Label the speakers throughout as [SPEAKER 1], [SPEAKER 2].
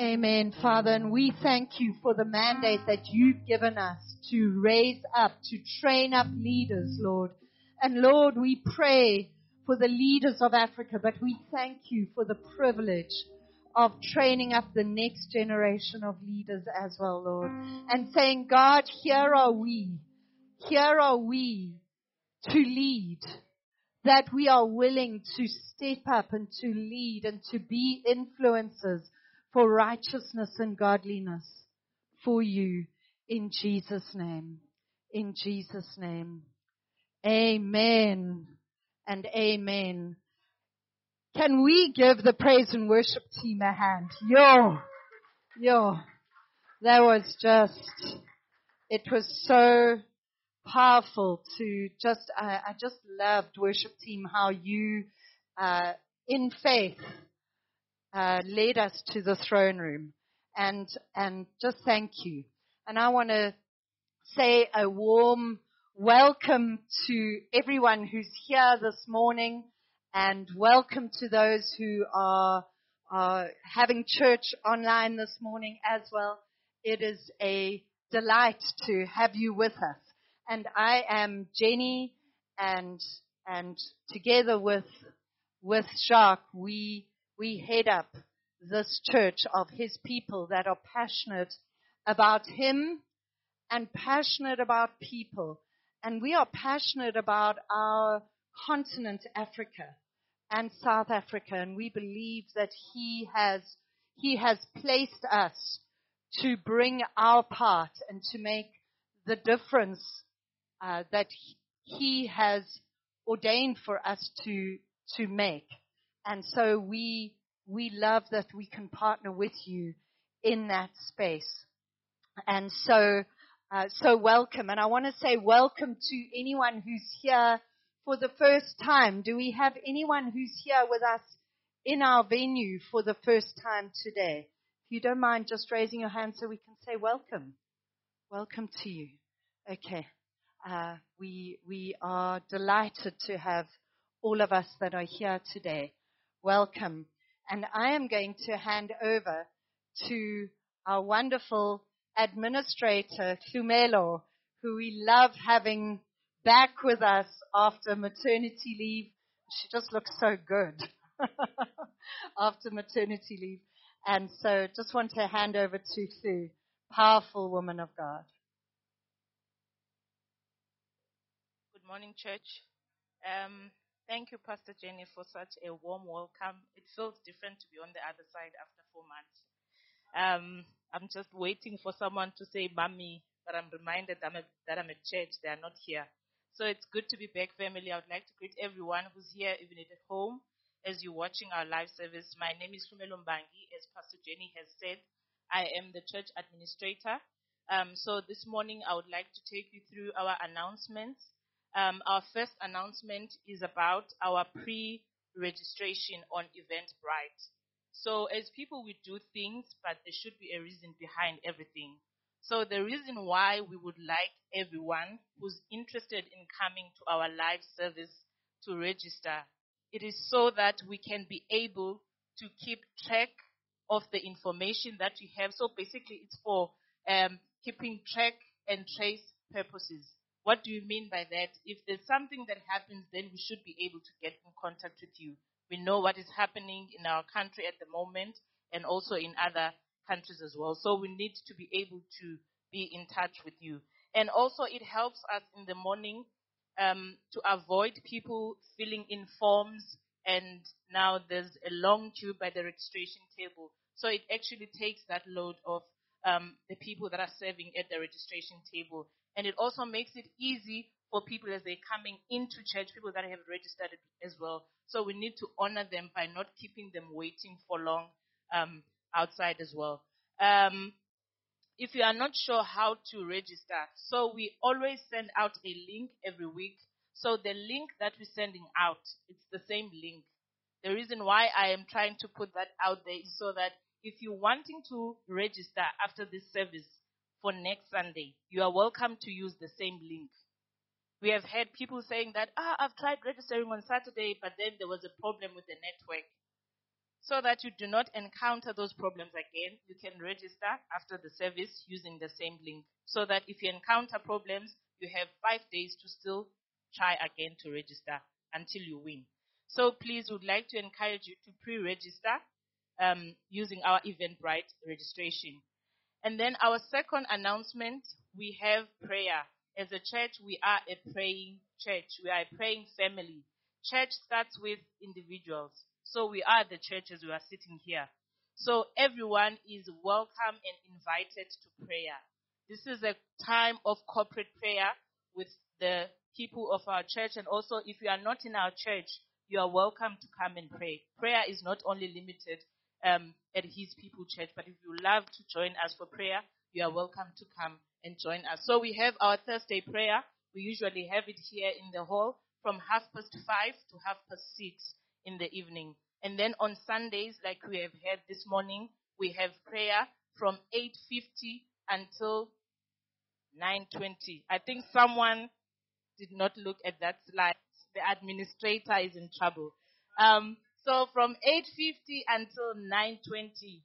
[SPEAKER 1] Amen, Father. And we thank you for the mandate that you've given us to raise up, to train up leaders, Lord. And Lord, we pray for the leaders of Africa, but we thank you for the privilege of training up the next generation of leaders as well, Lord. And saying, God, here are we. Here are we to lead. That we are willing to step up and to lead and to be influencers for righteousness and godliness for you in Jesus' name. In Jesus' name. Amen and amen. Can we give the praise and worship team a hand? Yo, yo, that was just, it was so powerful to just, I, I just loved worship team how you, uh, in faith, uh, led us to the throne room and, and just thank you. And I want to say a warm welcome to everyone who's here this morning and welcome to those who are, are having church online this morning as well. It is a delight to have you with us. And I am Jenny and, and together with, with Jacques, we, we head up this church of his people that are passionate about him and passionate about people. And we are passionate about our continent, Africa and South Africa. And we believe that he has, he has placed us to bring our part and to make the difference uh, that he has ordained for us to, to make. And so we, we love that we can partner with you in that space. And so, uh, so welcome. And I want to say welcome to anyone who's here for the first time. Do we have anyone who's here with us in our venue for the first time today? If you don't mind just raising your hand so we can say welcome. Welcome to you. Okay. Uh, we, we are delighted to have all of us that are here today. Welcome. And I am going to hand over to our wonderful administrator, Tumelo, who we love having back with us after maternity leave. She just looks so good after maternity leave. And so just want to hand over to Sue, powerful woman of God.
[SPEAKER 2] Good morning, church. Um, thank you, Pastor Jenny, for such a warm welcome. It feels different to be on the other side after four months. Um, I'm just waiting for someone to say "mommy," but I'm reminded that I'm, a, that I'm at church. They are not here. So it's good to be back, family. I would like to greet everyone who's here, even at home, as you're watching our live service. My name is Mbangi. As Pastor Jenny has said, I am the church administrator. Um, so this morning, I would like to take you through our announcements. Um, our first announcement is about our pre-registration on Eventbrite. So as people, we do things, but there should be a reason behind everything. So the reason why we would like everyone who's interested in coming to our live service to register, it is so that we can be able to keep track of the information that we have. So basically, it's for um, keeping track and trace purposes. What do you mean by that? If there's something that happens, then we should be able to get in contact with you. We know what is happening in our country at the moment and also in other countries as well. So we need to be able to be in touch with you. And also, it helps us in the morning um, to avoid people filling in forms, and now there's a long queue by the registration table. So it actually takes that load off um, the people that are serving at the registration table. And it also makes it easy for people as they're coming into church, people that have registered as well. So we need to honor them by not keeping them waiting for long um, outside as well. Um, if you are not sure how to register, so we always send out a link every week. So the link that we're sending out, it's the same link. The reason why I am trying to put that out there is so that if you're wanting to register after this service for next Sunday, you are welcome to use the same link. We have had people saying that, ah, I've tried registering on Saturday, but then there was a problem with the network. So that you do not encounter those problems again, you can register after the service using the same link. So that if you encounter problems, you have five days to still try again to register until you win. So please, would like to encourage you to pre-register um, using our Eventbrite registration. And then our second announcement, we have prayer. As a church, we are a praying church. We are a praying family. Church starts with individuals. So we are the churches we are sitting here. So everyone is welcome and invited to prayer. This is a time of corporate prayer with the people of our church. And also, if you are not in our church, you are welcome to come and pray. Prayer is not only limited um, at His People Church, but if you love to join us for prayer, you are welcome to come and join us. So we have our Thursday prayer. We usually have it here in the hall from half past five to half past six in the evening. And then on Sundays, like we have had this morning, we have prayer from 8.50 until 9.20. I think someone did not look at that slide the administrator is in trouble. Um, so from 8.50 until 9.20,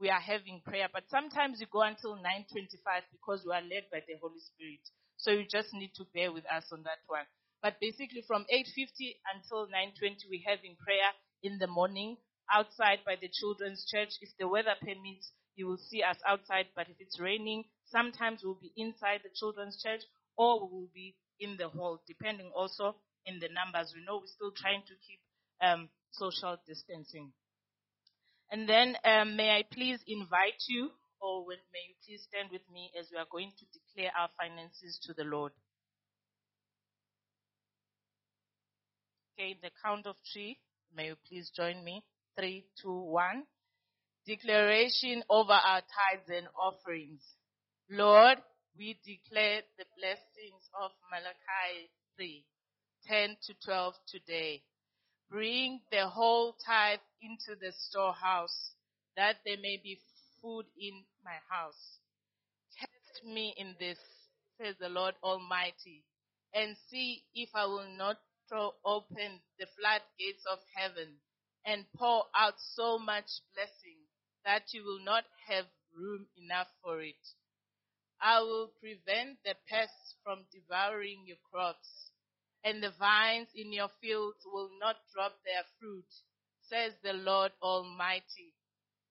[SPEAKER 2] we are having prayer. But sometimes you go until 9.25 because we are led by the Holy Spirit. So you just need to bear with us on that one. But basically from 8.50 until 9.20, we're having prayer in the morning outside by the children's church. If the weather permits, you will see us outside. But if it's raining, sometimes we'll be inside the children's church or we will be in the hall, depending also in the numbers. We know we're still trying to keep um, social distancing. And then um, may I please invite you, or may you please stand with me as we are going to declare our finances to the Lord. Okay, the count of three. May you please join me. Three, two, one. Declaration over our tithes and offerings. Lord, we declare the blessings of Malachi 3. 10 to 12 today. Bring the whole tithe into the storehouse, that there may be food in my house. Test me in this, says the Lord Almighty, and see if I will not throw open the floodgates of heaven and pour out so much blessing that you will not have room enough for it. I will prevent the pests from devouring your crops and the vines in your fields will not drop their fruit, says the Lord Almighty.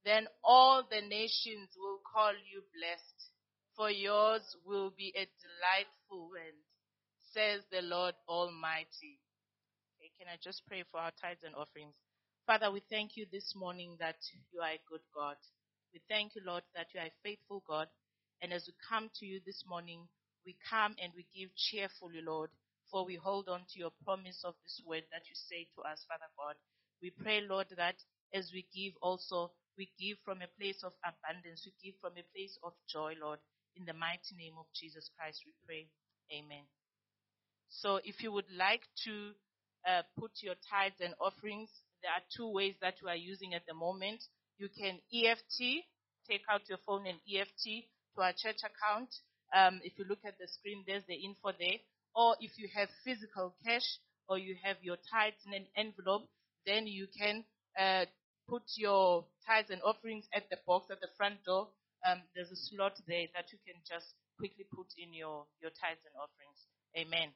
[SPEAKER 2] Then all the nations will call you blessed, for yours will be a delightful land, says the Lord Almighty. Okay, can I just pray for our tithes and offerings? Father, we thank you this morning that you are a good God. We thank you, Lord, that you are a faithful God. And as we come to you this morning, we come and we give cheerfully, Lord for we hold on to your promise of this word that you say to us, Father God. We pray, Lord, that as we give also, we give from a place of abundance. We give from a place of joy, Lord. In the mighty name of Jesus Christ, we pray. Amen. So if you would like to uh, put your tithes and offerings, there are two ways that we are using at the moment. You can EFT, take out your phone and EFT to our church account. Um, if you look at the screen, there's the info there or if you have physical cash or you have your tithes in an envelope, then you can uh, put your tithes and offerings at the box at the front door. Um, there's a slot there that you can just quickly put in your, your tithes and offerings. Amen.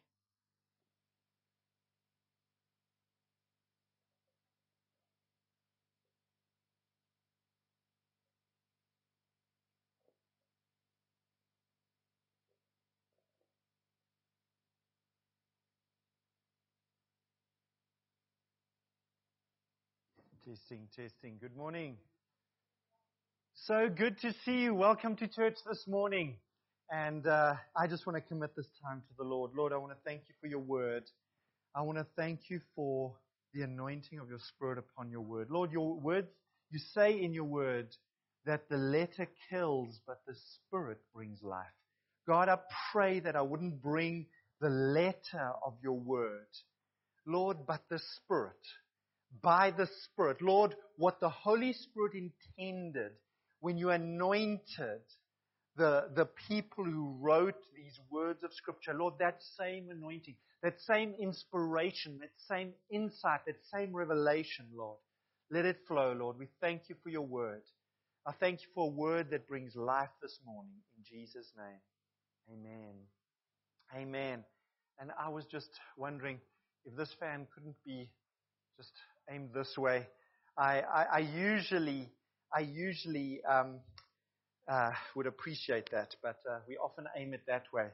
[SPEAKER 3] Testing, testing. Good morning. So good to see you. Welcome to church this morning. And uh, I just want to commit this time to the Lord. Lord, I want to thank you for your word. I want to thank you for the anointing of your spirit upon your word. Lord, your word, you say in your word that the letter kills, but the spirit brings life. God, I pray that I wouldn't bring the letter of your word, Lord, but the spirit by the Spirit. Lord, what the Holy Spirit intended when you anointed the, the people who wrote these words of Scripture, Lord, that same anointing, that same inspiration, that same insight, that same revelation, Lord, Let it flow, Lord. We thank you for your word. I thank you for a word that brings life this morning. In Jesus' name. Amen. Amen. And I was just wondering if this fan couldn't be just aimed this way. I, I, I usually, I usually um, uh, would appreciate that, but uh, we often aim it that way.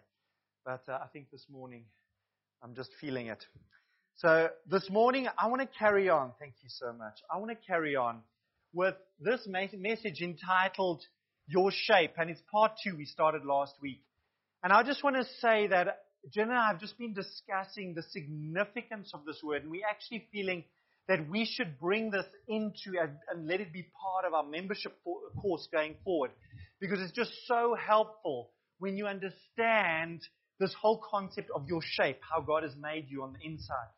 [SPEAKER 3] But uh, I think this morning I'm just feeling it. So this morning I want to carry on. Thank you so much. I want to carry on with this message entitled Your Shape, and it's part two we started last week. And I just want to say that Jen and I have just been discussing the significance of this word, and we're actually feeling that we should bring this into and, and let it be part of our membership for, course going forward because it's just so helpful when you understand this whole concept of your shape, how God has made you on the inside.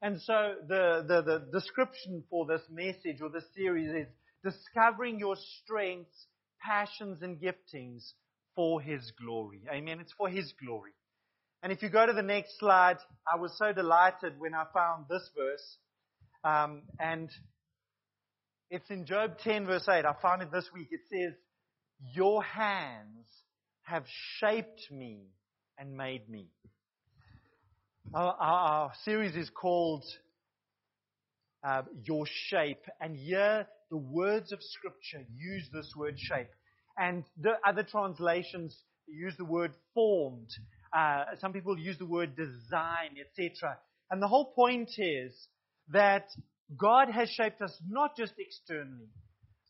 [SPEAKER 3] And so the, the, the description for this message or this series is discovering your strengths, passions, and giftings for His glory. Amen. It's for His glory. And if you go to the next slide, I was so delighted when I found this verse. Um, and it's in Job 10, verse 8. I found it this week. It says, Your hands have shaped me and made me. Our, our, our series is called uh, Your Shape. And here, the words of Scripture use this word shape. And the other translations use the word formed. Uh, some people use the word design, etc. And the whole point is that God has shaped us not just externally,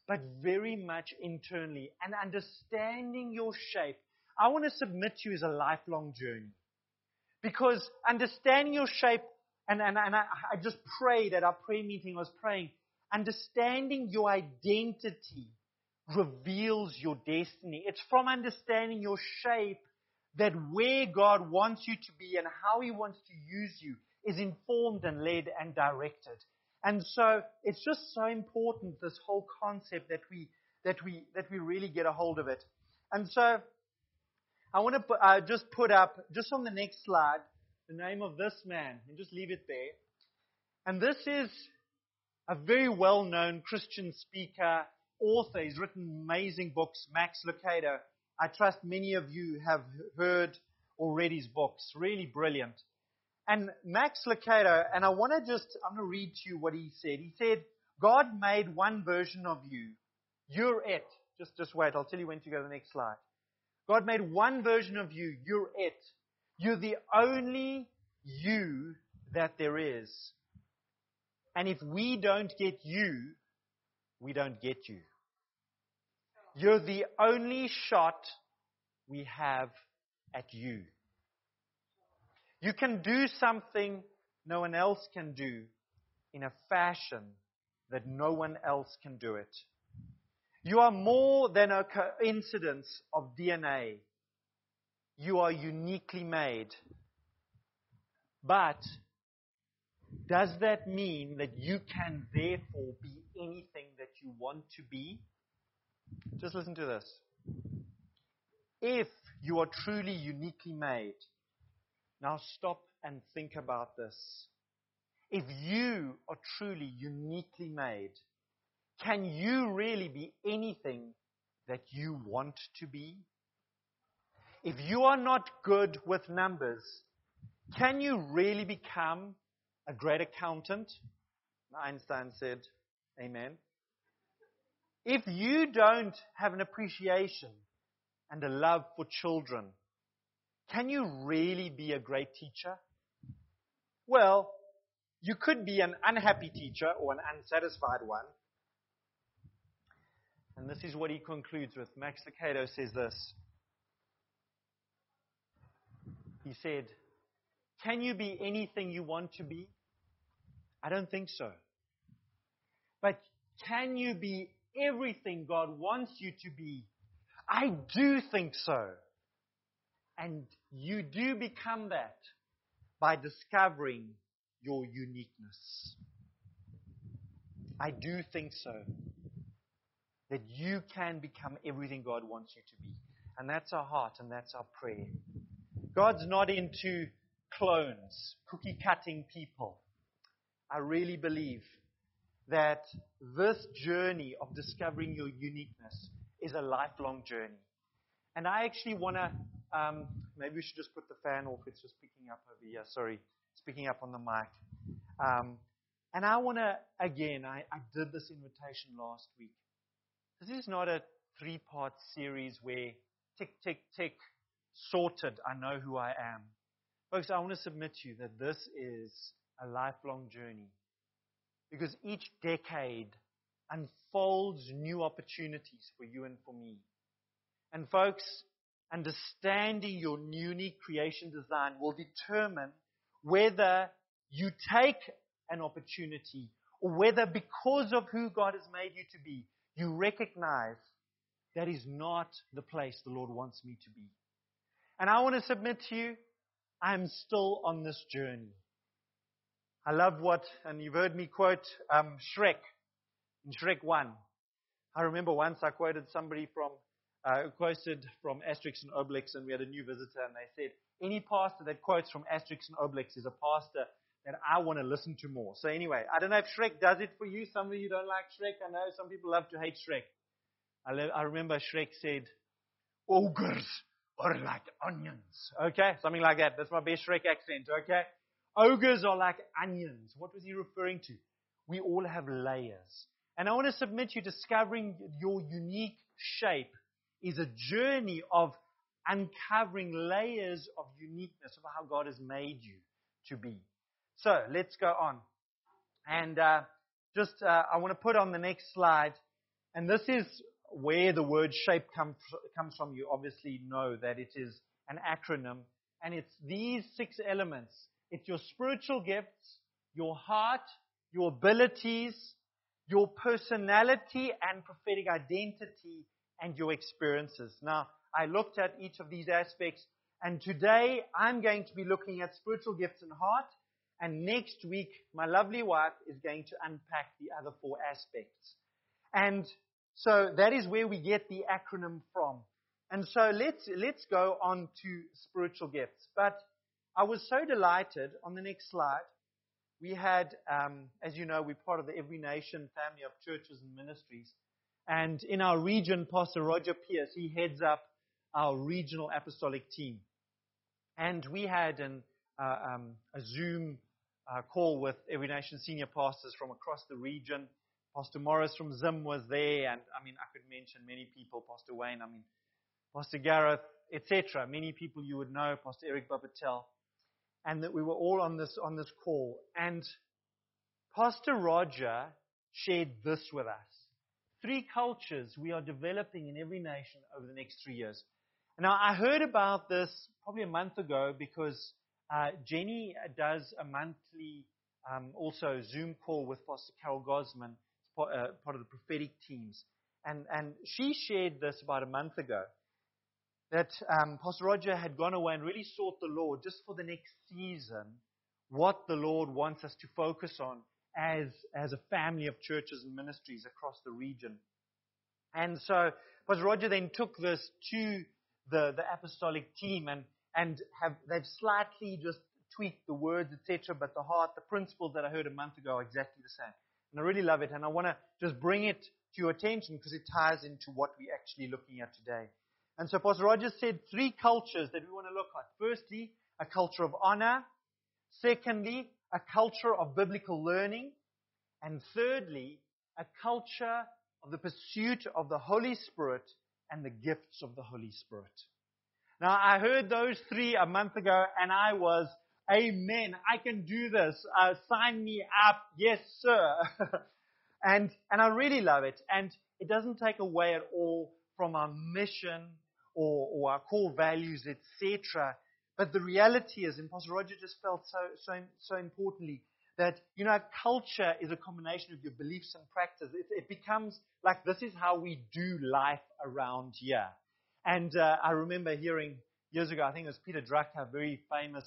[SPEAKER 3] but very much internally. And understanding your shape, I want to submit to you as a lifelong journey. Because understanding your shape, and, and, and I, I just prayed at our prayer meeting, I was praying, understanding your identity reveals your destiny. It's from understanding your shape that where God wants you to be and how He wants to use you is informed and led and directed. And so it's just so important, this whole concept that we, that we, that we really get a hold of it. And so I want to put, uh, just put up, just on the next slide, the name of this man and just leave it there. And this is a very well-known Christian speaker, author. He's written amazing books, Max Lucado. I trust many of you have heard already his books. Really brilliant. And Max Lucado, and I want to just, I'm going to read to you what he said. He said, God made one version of you. You're it. Just, just wait. I'll tell you when to go to the next slide. God made one version of you. You're it. You're the only you that there is. And if we don't get you, we don't get you. You're the only shot we have at you. You can do something no one else can do in a fashion that no one else can do it. You are more than a coincidence of DNA. You are uniquely made. But does that mean that you can therefore be anything that you want to be? Just listen to this. If you are truly uniquely made, now stop and think about this. If you are truly uniquely made, can you really be anything that you want to be? If you are not good with numbers, can you really become a great accountant? Einstein said, Amen. If you don't have an appreciation and a love for children, can you really be a great teacher? Well, you could be an unhappy teacher or an unsatisfied one. And this is what he concludes with. Max Lucado says this. He said, Can you be anything you want to be? I don't think so. But can you be everything God wants you to be? I do think so. And you do become that by discovering your uniqueness. I do think so. That you can become everything God wants you to be. And that's our heart and that's our prayer. God's not into clones, cookie cutting people. I really believe that this journey of discovering your uniqueness is a lifelong journey. And I actually want to, um, maybe we should just put the fan off. It's just picking up over here. Sorry, it's picking up on the mic. Um, and I want to, again, I, I did this invitation last week. This is not a three part series where tick, tick, tick, sorted, I know who I am. Folks, I want to submit to you that this is a lifelong journey. Because each decade unfolds new opportunities for you and for me. And folks, understanding your unique creation design will determine whether you take an opportunity or whether because of who God has made you to be, you recognize that is not the place the Lord wants me to be. And I want to submit to you, I'm still on this journey. I love what, and you've heard me quote um, Shrek in Shrek 1. I remember once I quoted somebody from, uh, quoted from Asterix and Obelix, and we had a new visitor, and they said, any pastor that quotes from Asterix and Obelix is a pastor that I want to listen to more. So anyway, I don't know if Shrek does it for you. Some of you don't like Shrek. I know some people love to hate Shrek. I, le- I remember Shrek said, ogres are like onions. Okay? Something like that. That's my best Shrek accent. Okay? Ogres are like onions. What was he referring to? We all have layers. And I want to submit you discovering your unique shape is a journey of uncovering layers of uniqueness of how God has made you to be. So let's go on. And uh, just, uh, I want to put on the next slide. And this is where the word shape come, comes from. You obviously know that it is an acronym. And it's these six elements. It's your spiritual gifts, your heart, your abilities, your personality and prophetic identity, and your experiences. Now, I looked at each of these aspects, and today I'm going to be looking at spiritual gifts and heart, and next week my lovely wife is going to unpack the other four aspects. And so that is where we get the acronym from. And so let's, let's go on to spiritual gifts. But I was so delighted on the next slide. We had, um, as you know, we're part of the Every Nation family of churches and ministries. And in our region, Pastor Roger Pierce, he heads up our regional apostolic team. And we had an, uh, um, a Zoom uh, call with Every Nation senior pastors from across the region. Pastor Morris from Zim was there, and I mean, I could mention many people, Pastor Wayne, I mean, Pastor Gareth, etc. Many people you would know, Pastor Eric Babatel, and that we were all on this on this call. And Pastor Roger shared this with us: three cultures we are developing in every nation over the next three years. Now, I heard about this probably a month ago because uh, Jenny does a monthly um, also Zoom call with Pastor Carol Gosman part, uh, part of the prophetic teams. And, and she shared this about a month ago that um, Pastor Roger had gone away and really sought the Lord just for the next season, what the Lord wants us to focus on as, as a family of churches and ministries across the region. And so Pastor Roger then took this to the, the apostolic team and, and have, they've slightly just tweaked the words, etc., but the heart, the principles that I heard a month ago are exactly the same. And I really love it. And I want to just bring it to your attention because it ties into what we're actually looking at today. And so Pastor Rogers said three cultures that we want to look at. Firstly, a culture of honor. Secondly, a culture of biblical learning. And thirdly, a culture of the pursuit of the Holy Spirit and the gifts of the Holy Spirit. Now, I heard those three a month ago and I was Amen. I can do this. Uh, sign me up. Yes, sir. and, and I really love it. And it doesn't take away at all from our mission or, or our core values, etc. But the reality is, and Pastor Roger just felt so, so, so importantly, that, you know, culture is a combination of your beliefs and practice. It, it becomes like this is how we do life around here. And uh, I remember hearing years ago, I think it was Peter Drucker, a very famous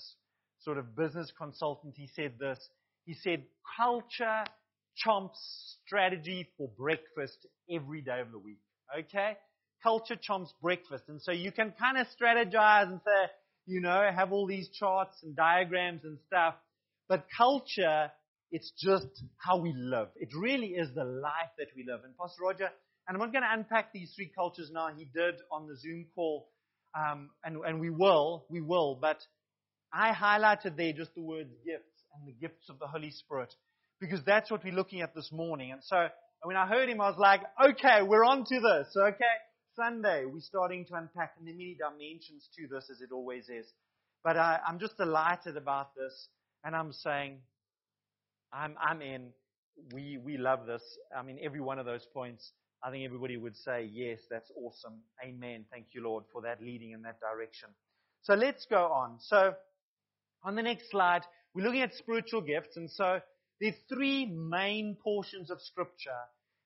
[SPEAKER 3] sort of business consultant, he said this. He said, culture chomps strategy for breakfast every day of the week. Okay? Culture chomps breakfast. And so you can kind of strategize and say, you know, have all these charts and diagrams and stuff. But culture it's just how we live. It really is the life that we live. And Pastor Roger, and I'm not going to unpack these three cultures now. He did on the Zoom call, um, and, and we will, we will. But I highlighted there just the words gifts and the gifts of the Holy Spirit because that's what we're looking at this morning. And so when I heard him, I was like, okay, we're on to this. Okay, Sunday, we're starting to unpack, and there are many dimensions to this, as it always is. But I, I'm just delighted about this, and I'm saying, I'm, I'm in. We, we love this. I mean, every one of those points, I think everybody would say, yes, that's awesome. Amen. Thank you, Lord, for that leading in that direction. So let's go on. So on the next slide, we're looking at spiritual gifts, and so there's three main portions of Scripture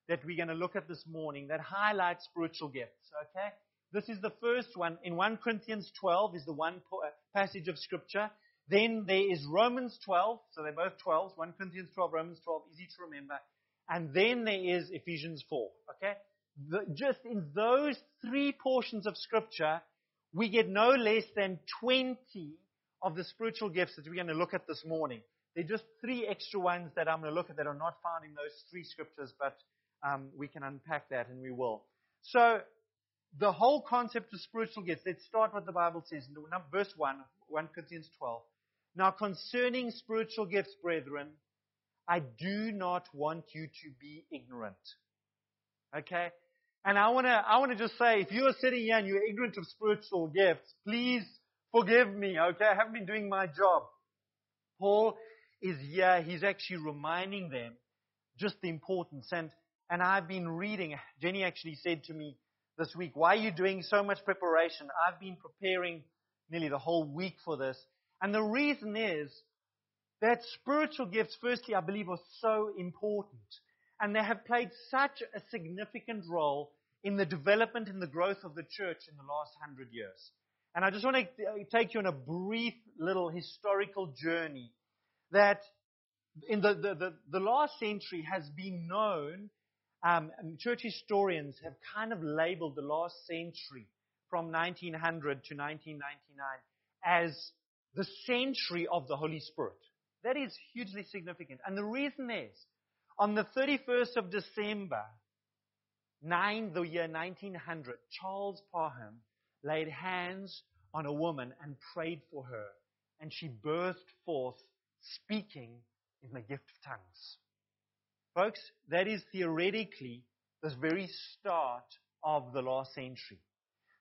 [SPEAKER 3] that we're going to look at this morning that highlight spiritual gifts. Okay? This is the first one. In 1 Corinthians 12 is the one uh, passage of Scripture. Then there is Romans 12. So they're both 12. 1 Corinthians 12, Romans 12. Easy to remember. And then there is Ephesians 4. Okay? The, just in those three portions of Scripture, we get no less than 20 of the spiritual gifts that we're going to look at this morning. There are just three extra ones that I'm going to look at that are not found in those three scriptures, but um, we can unpack that and we will. So, the whole concept of spiritual gifts, let's start what the Bible says in verse 1, 1 Corinthians 12. Now, concerning spiritual gifts, brethren, I do not want you to be ignorant. Okay? And I want to I want to just say, if you are sitting here and you're ignorant of spiritual gifts, please forgive me, okay? I haven't been doing my job. Paul is here, he's actually reminding them just the importance. And, and I've been reading, Jenny actually said to me this week, why are you doing so much preparation? I've been preparing nearly the whole week for this. And the reason is that spiritual gifts, firstly, I believe are so important. And they have played such a significant role in the development and the growth of the church in the last hundred years. And I just want to take you on a brief little historical journey that in the, the, the, the last century has been known, um, church historians have kind of labeled the last century from 1900 to 1999 as the century of the Holy Spirit. That is hugely significant. And the reason is, on the 31st of December, 9, the year 1900, Charles Parham laid hands on a woman and prayed for her, and she burst forth speaking in the gift of tongues. Folks, that is theoretically the very start of the last century.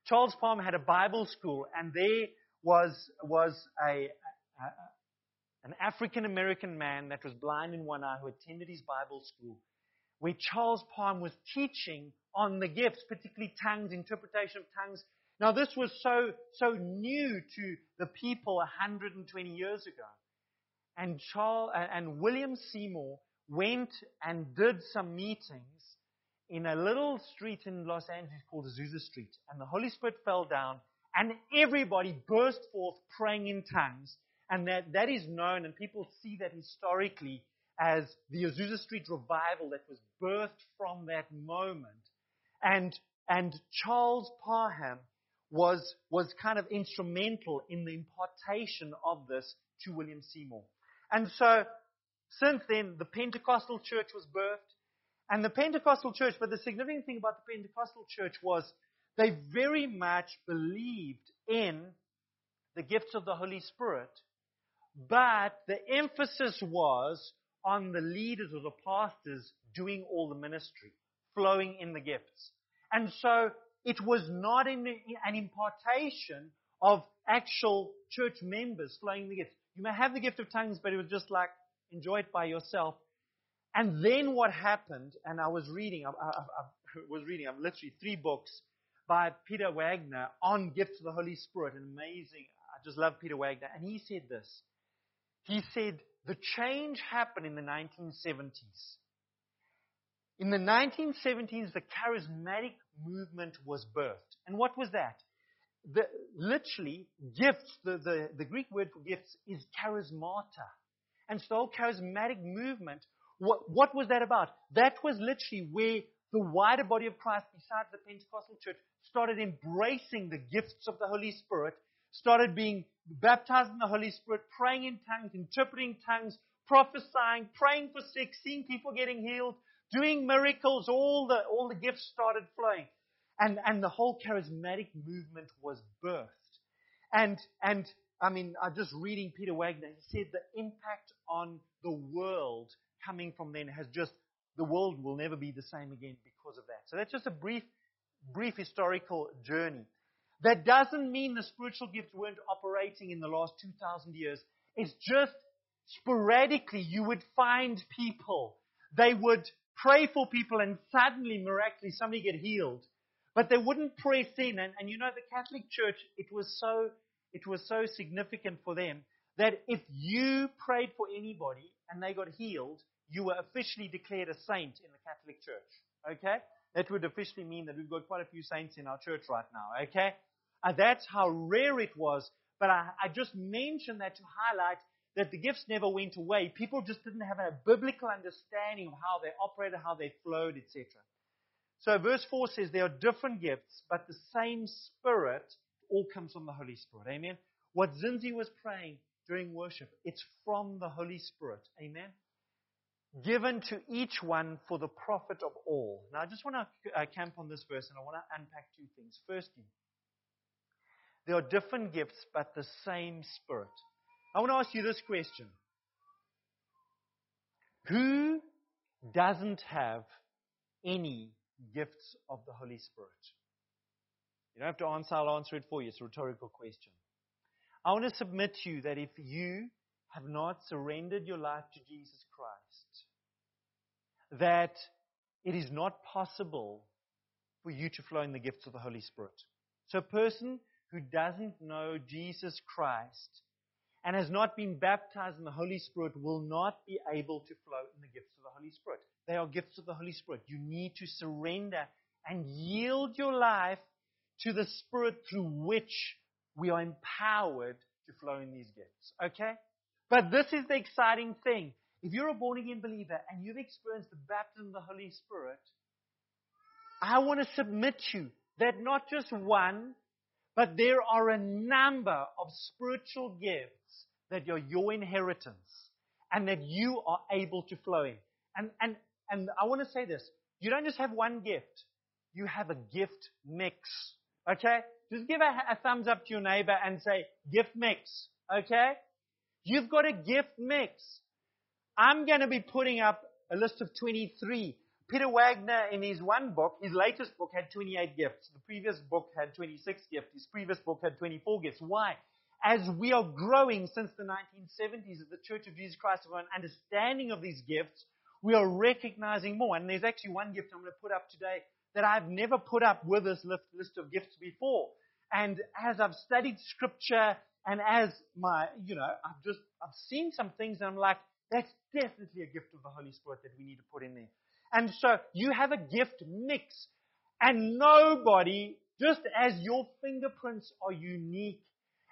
[SPEAKER 3] Charles Parham had a Bible school, and there was, was a, a, an African American man that was blind in one eye who attended his Bible school, where Charles Parham was teaching on the gifts, particularly tongues, interpretation of tongues. Now, this was so, so new to the people 120 years ago and Charles and William Seymour went and did some meetings in a little street in Los Angeles called Azusa Street. And the Holy Spirit fell down and everybody burst forth praying in tongues. And that, that is known and people see that historically as the Azusa Street revival that was birthed from that moment. And, and Charles Parham was, was kind of instrumental in the impartation of this to William Seymour. And so, since then, the Pentecostal church was birthed. And the Pentecostal church, but the significant thing about the Pentecostal church was they very much believed in the gifts of the Holy Spirit, but the emphasis was on the leaders or the pastors doing all the ministry, flowing in the gifts. And so it was not an impartation of actual church members flowing the gifts. You may have the gift of tongues, but it was just like, enjoy it by yourself. And then what happened, and I was reading, I, I, I was reading, I've literally three books by Peter Wagner on gifts of the Holy Spirit. An amazing, I just love Peter Wagner. And he said this. He said, the change happened in the 1970s. In the 1970s, the charismatic movement was birthed. And what was that? the, literally, gifts, the, the, the Greek word for gifts is charismata. And so charismatic movement, what, what was that about? That was literally where the wider body of Christ, besides the Pentecostal church, started embracing the gifts of the Holy Spirit, started being baptized in the Holy Spirit, praying in tongues, interpreting tongues, prophesying, praying for sick, seeing people getting healed, doing miracles. All the, all the gifts started flowing. And, and the whole charismatic movement was birthed. And, and, I mean, I'm just reading Peter Wagner. He said the impact on the world coming from then has just, the world will never be the same again because of that. So that's just a brief, brief historical journey. That doesn't mean the spiritual gifts weren't operating in the last 2,000 years. It's just sporadically you would find people. They would pray for people and suddenly, miraculously, somebody get healed. But they wouldn't press in. And, and you know, the Catholic Church, it was so, it was so significant for them that if you prayed for anybody and they got healed, you were officially declared a saint in the Catholic Church. Okay? That would officially mean that we've got quite a few saints in our church right now. Okay? And that's how rare it was. But I, I just mentioned that to highlight that the gifts never went away. People just didn't have a biblical understanding of how they operated, how they flowed, etc. So verse 4 says there are different gifts, but the same Spirit all comes from the Holy Spirit. Amen. What Zinzi was praying during worship, it's from the Holy Spirit. Amen. Given to each one for the profit of all. Now I just want to uh, camp on this verse and I want to unpack two things. Firstly, there are different gifts, but the same Spirit. I want to ask you this question. Who doesn't have any gifts of the Holy Spirit? You don't have to answer, I'll answer it for you. It's a rhetorical question. I want to submit to you that if you have not surrendered your life to Jesus Christ, that it is not possible for you to flow in the gifts of the Holy Spirit. So a person who doesn't know Jesus Christ and has not been baptized in the Holy Spirit will not be able to flow in the gifts of the Holy Spirit. They are gifts of the Holy Spirit. You need to surrender and yield your life to the Spirit through which we are empowered to flow in these gifts. Okay? But this is the exciting thing. If you're a born again believer and you've experienced the baptism of the Holy Spirit, I want to submit to you that not just one, but there are a number of spiritual gifts that are your inheritance and that you are able to flow in. And, and, and I want to say this. You don't just have one gift. You have a gift mix. Okay? Just give a, a thumbs up to your neighbor and say, gift mix. Okay? You've got a gift mix. I'm going to be putting up a list of 23 Peter Wagner, in his one book, his latest book had 28 gifts. The previous book had 26 gifts. His previous book had 24 gifts. Why? As we are growing since the 1970s at the Church of Jesus Christ of an understanding of these gifts, we are recognizing more. And there's actually one gift I'm going to put up today that I've never put up with this list of gifts before. And as I've studied scripture and as my, you know, I've just, I've seen some things and I'm like, that's definitely a gift of the Holy Spirit that we need to put in there. And so you have a gift mix. And nobody, just as your fingerprints are unique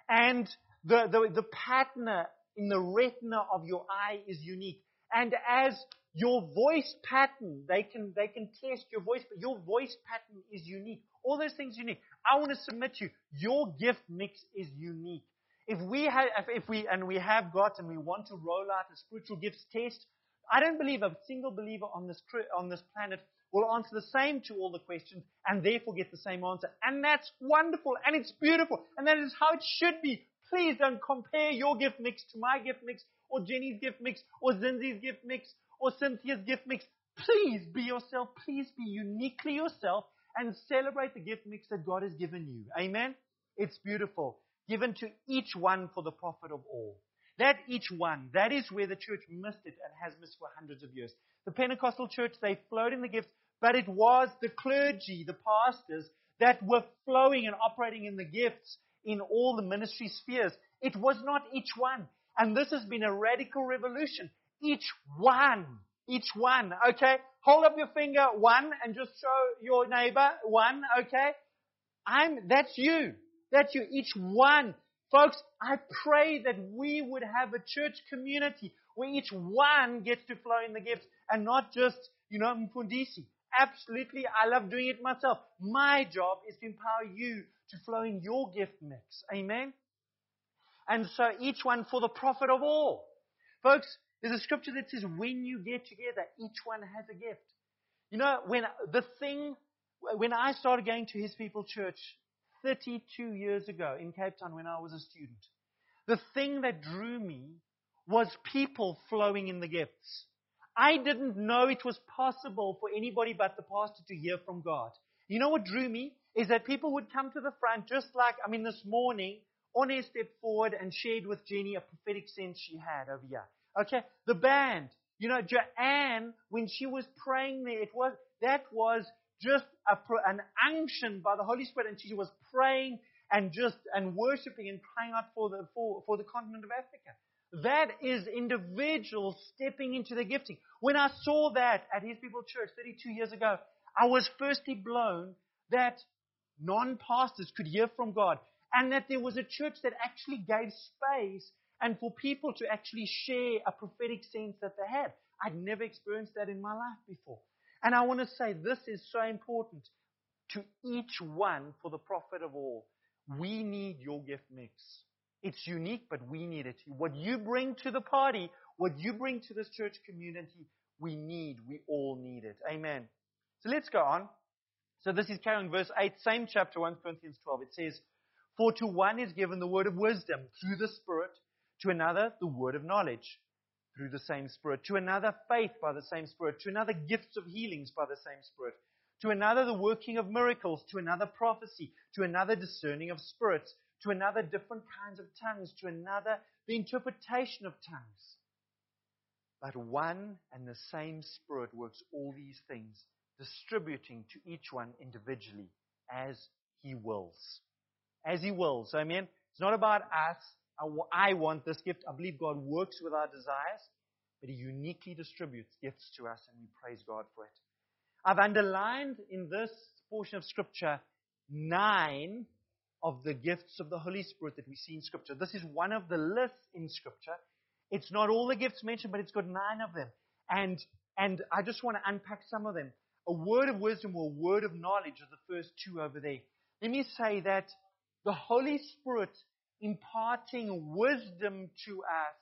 [SPEAKER 3] and the, the, the pattern in the retina of your eye is unique. And as your voice pattern, they can, they can test your voice, but your voice pattern is unique. All those things unique. I want to submit to you, your gift mix is unique. If we have, if we, and we have got and we want to roll out a spiritual gifts test, I don't believe a single believer on this, on this planet will answer the same to all the questions and therefore get the same answer. And that's wonderful and it's beautiful and that is how it should be. Please don't compare your gift mix to my gift mix or Jenny's gift mix or Zinzi's gift mix or Cynthia's gift mix. Please be yourself. Please be uniquely yourself and celebrate the gift mix that God has given you. Amen? It's beautiful. Given to each one for the profit of all. That each one, that is where the church missed it and has missed for hundreds of years. The Pentecostal church, they flowed in the gifts, but it was the clergy, the pastors, that were flowing and operating in the gifts in all the ministry spheres. It was not each one. And this has been a radical revolution. Each one. Each one. Okay? Hold up your finger, one, and just show your neighbor, one, okay? I'm, that's you. That's you. Each one. Folks, I pray that we would have a church community where each one gets to flow in the gifts and not just, you know, Mfundisi. Absolutely, I love doing it myself. My job is to empower you to flow in your gift mix. Amen? And so each one for the profit of all. Folks, There's a scripture that says, when you get together, each one has a gift. You know, when the thing, when I started going to His People Church 32 years ago in Cape Town when I was a student, the thing that drew me was people flowing in the gifts. I didn't know it was possible for anybody but the pastor to hear from God. You know what drew me? Is that people would come to the front just like, I mean, this morning, One stepped forward and shared with Jenny a prophetic sense she had over here. Okay? The band. You know, Joanne, when she was praying there, it was, that was just a, an unction by the Holy Spirit and she was praying and just, and worshiping and crying out for the, for, for the continent of Africa. That is individuals stepping into the gifting. When I saw that at His People Church 32 years ago, I was firstly blown that non-pastors could hear from God and that there was a church that actually gave space and for people to actually share a prophetic sense that they had. I'd never experienced that in my life before. And I want to say this is so important to each one for the profit of all. We need your gift mix. It's unique, but we need it. What you bring to the party, what you bring to this church community, we need. We all need it. Amen. So let's go on. So this is carrying verse 8, same chapter, 1 Corinthians 12. It says, For to one is given the word of wisdom through the Spirit, to another the word of knowledge through the same Spirit, to another faith by the same Spirit, to another gifts of healings by the same Spirit, to another the working of miracles, to another prophecy, to another discerning of spirits, to another different kinds of tongues, to another the interpretation of tongues. But one and the same Spirit works all these things, distributing to each one individually as He wills. As He wills. Amen. It's not about us. I want this gift. I believe God works with our desires, but He uniquely distributes gifts to us, and we praise God for it. I've underlined in this portion of Scripture nine of the gifts of the Holy Spirit that we see in Scripture. This is one of the lists in Scripture. It's not all the gifts mentioned, but it's got nine of them. And, and I just want to unpack some of them. A word of wisdom or a word of knowledge are the first two over there. Let me say that the Holy Spirit imparting wisdom to us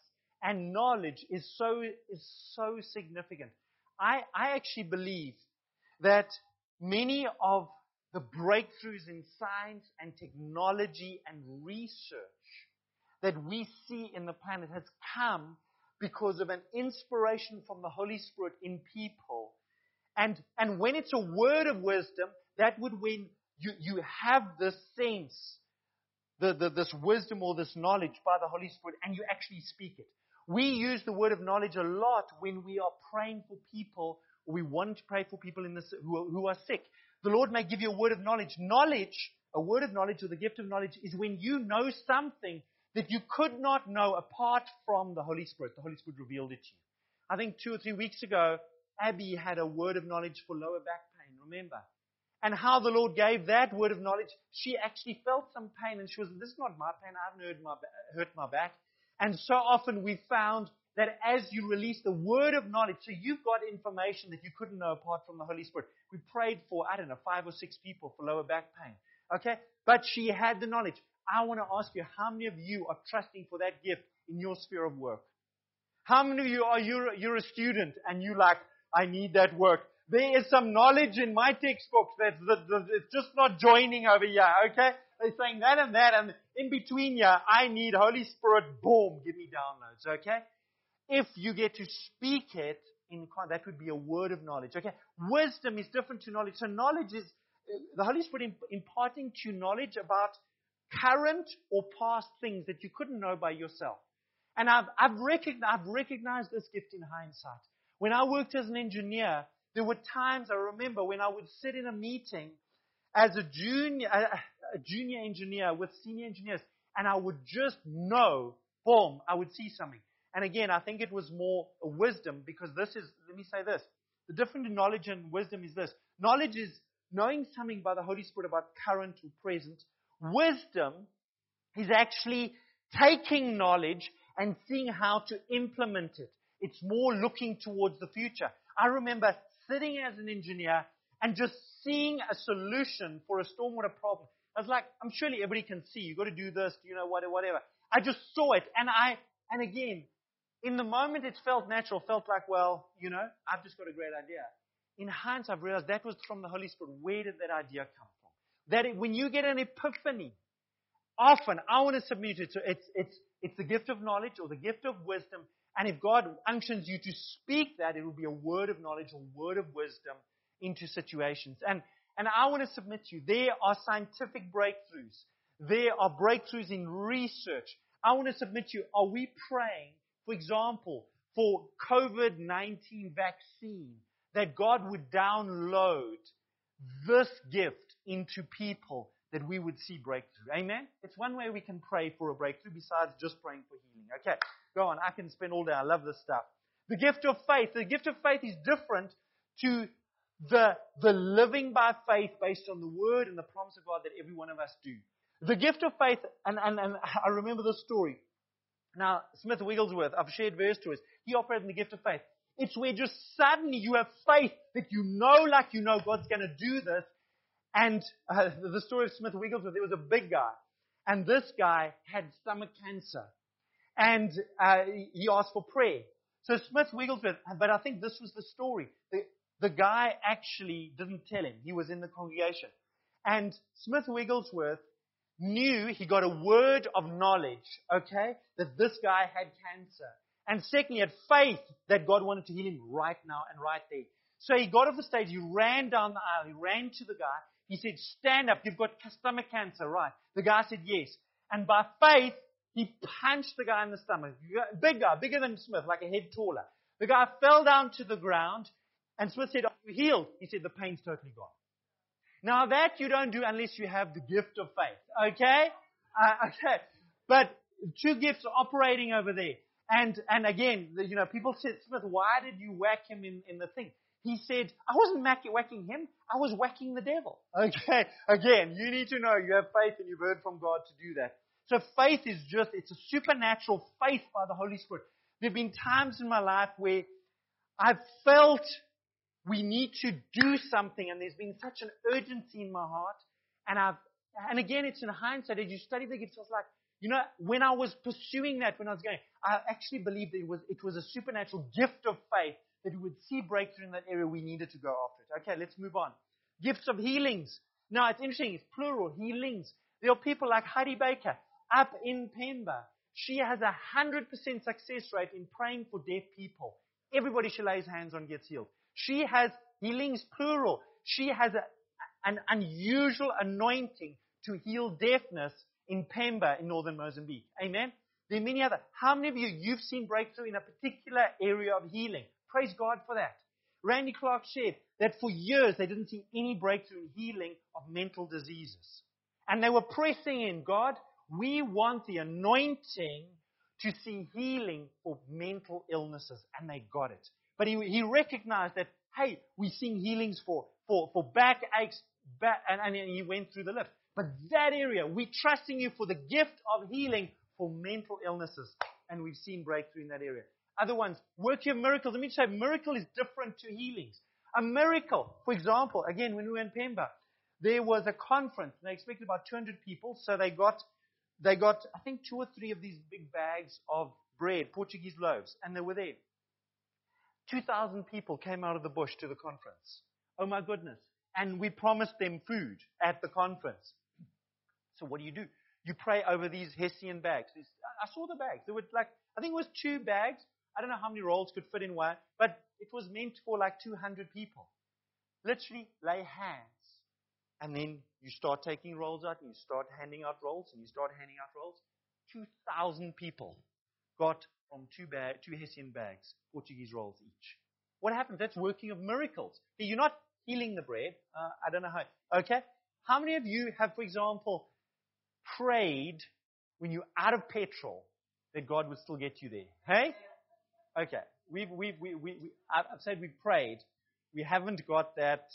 [SPEAKER 3] and knowledge is so, is so significant. I, I actually believe that many of the breakthroughs in science and technology and research that we see in the planet has come because of an inspiration from the Holy Spirit in people. And, and when it's a word of wisdom, that would when you, you have this sense, the, the, this wisdom or this knowledge by the Holy Spirit, and you actually speak it. We use the word of knowledge a lot when we are praying for people, we want to pray for people in this, who, are, who are sick. The Lord may give you a word of knowledge. Knowledge, a word of knowledge or the gift of knowledge is when you know something that you could not know apart from the Holy Spirit. The Holy Spirit revealed it to you. I think two or three weeks ago, Abby had a word of knowledge for lower back pain, remember? And how the Lord gave that word of knowledge. She actually felt some pain and she was, this is not my pain, I haven't hurt my, hurt my back. And so often we found that as you release the word of knowledge, so you've got information that you couldn't know apart from the Holy Spirit. We prayed for, I don't know, five or six people for lower back pain. Okay? But she had the knowledge. I want to ask you, how many of you are trusting for that gift in your sphere of work? How many of you are, you're, you're a student and you like, I need that work. There is some knowledge in my textbooks that, that, that it's just not joining over here, okay? They're saying that and that and in between here, I need Holy Spirit, boom, give me downloads, okay? if you get to speak it in that would be a word of knowledge. Okay, wisdom is different to knowledge. So knowledge is uh, the Holy Spirit imparting to you knowledge about current or past things that you couldn't know by yourself. And I've, I've, recognized, I've recognized this gift in hindsight. When I worked as an engineer, there were times I remember when I would sit in a meeting as a junior, a, junior engineer with senior engineers, and I would just know, boom, I would see something. And again, I think it was more wisdom because this is, let me say this. The difference in knowledge and wisdom is this. Knowledge is knowing something by the Holy Spirit about current or present. Wisdom is actually taking knowledge and seeing how to implement it. It's more looking towards the future. I remember sitting as an engineer and just seeing a solution for a stormwater problem. I was like, I'm surely everybody can see. You've got to do this, you know, whatever, whatever. I just saw it and I, and again, In the moment, it felt natural, felt like, well, you know, I've just got a great idea. In hindsight, I've realized that was from the Holy Spirit. Where did that idea come from? That it, when you get an epiphany, often I want to submit it to it's, it's, it's the gift of knowledge or the gift of wisdom. And if God unctions you to speak that, it will be a word of knowledge or word of wisdom into situations. And, and I want to submit to you, there are scientific breakthroughs. There are breakthroughs in research. I want to submit to you, are we praying, for example, for COVID-19 vaccine, that God would download this gift into people that we would see breakthrough. Amen? It's one way we can pray for a breakthrough besides just praying for healing. Okay, go on. I can spend all day. I love this stuff. The gift of faith. The gift of faith is different to the, the living by faith based on the word and the promise of God that every one of us do. The gift of faith, and, and, and I remember this story. Now, Smith Wigglesworth, I've shared verse to us. He operated in the gift of faith. It's where just suddenly you have faith that you know, like you know, God's going to do this. And uh, the story of Smith Wigglesworth, there was a big guy. And this guy had stomach cancer. And uh, he asked for prayer. So Smith Wigglesworth, but I think this was the story. The, the guy actually didn't tell him. He was in the congregation. And Smith Wigglesworth knew he got a word of knowledge, okay, that this guy had cancer. And secondly, had faith that God wanted to heal him right now and right there. So he got off the stage, he ran down the aisle, he ran to the guy, he said, stand up, you've got stomach cancer, right? The guy said yes. And by faith, he punched the guy in the stomach. Big guy, bigger than Smith, like a head taller. The guy fell down to the ground, and Smith said, Are you healed? He said, The pain's totally gone. Now that you don't do unless you have the gift of faith. Okay? Uh, okay. But two gifts are operating over there. And, and again, you know, people said, Smith, why did you whack him in, in the thing? He said, I wasn't whacking him, I was whacking the devil. Okay? Again, you need to know you have faith and you've heard from God to do that. So faith is just, it's a supernatural faith by the Holy Spirit. There have been times in my life where I've felt we need to do something and there's been such an urgency in my heart. And I've, and again, it's in hindsight. As you study the gifts, I was like, you know, when I was pursuing that, when I was going, I actually believed it was, it was a supernatural gift of faith that we would see breakthrough in that area. We needed to go after it. Okay, let's move on. Gifts of healings. Now, it's interesting. It's plural, healings. There are people like Heidi Baker up in Pemba. She has a 100% success rate in praying for deaf people. Everybody she lays hands on gets healed. She has healings plural. She has a, an unusual anointing to heal deafness in Pemba in northern Mozambique. Amen? There are many other. How many of you, you've seen breakthrough in a particular area of healing? Praise God for that. Randy Clark shared that for years they didn't see any breakthrough in healing of mental diseases. And they were pressing in, God, we want the anointing to see healing for mental illnesses. And they got it. But he, he recognized that, hey, we're seeing healings for, for, for back aches, back, and, and he went through the list. But that area, we're trusting you for the gift of healing for mental illnesses. And we've seen breakthrough in that area. Other ones, work your miracles. Let me say, miracle is different to healings. A miracle, for example, again, when we were in Pemba, there was a conference. They expected about 200 people, so they got, they got, I think, two or three of these big bags of bread, Portuguese loaves, and they were there. 2,000 people came out of the bush to the conference. Oh my goodness. And we promised them food at the conference. So what do you do? You pray over these Hessian bags. I saw the bags. There were like, I think it was two bags. I don't know how many rolls could fit in one, but it was meant for like 200 people. Literally lay hands. And then you start taking rolls out and you start handing out rolls and you start handing out rolls. 2,000 people got from two, bag, two Hessian bags, Portuguese rolls each. What happens? That's working of miracles. You're not healing the bread. Uh, I don't know how. Okay? How many of you have, for example, prayed when you're out of petrol that God would still get you there? Hey? Okay. We've, we've, we, we, we, I've said we've prayed. We haven't got that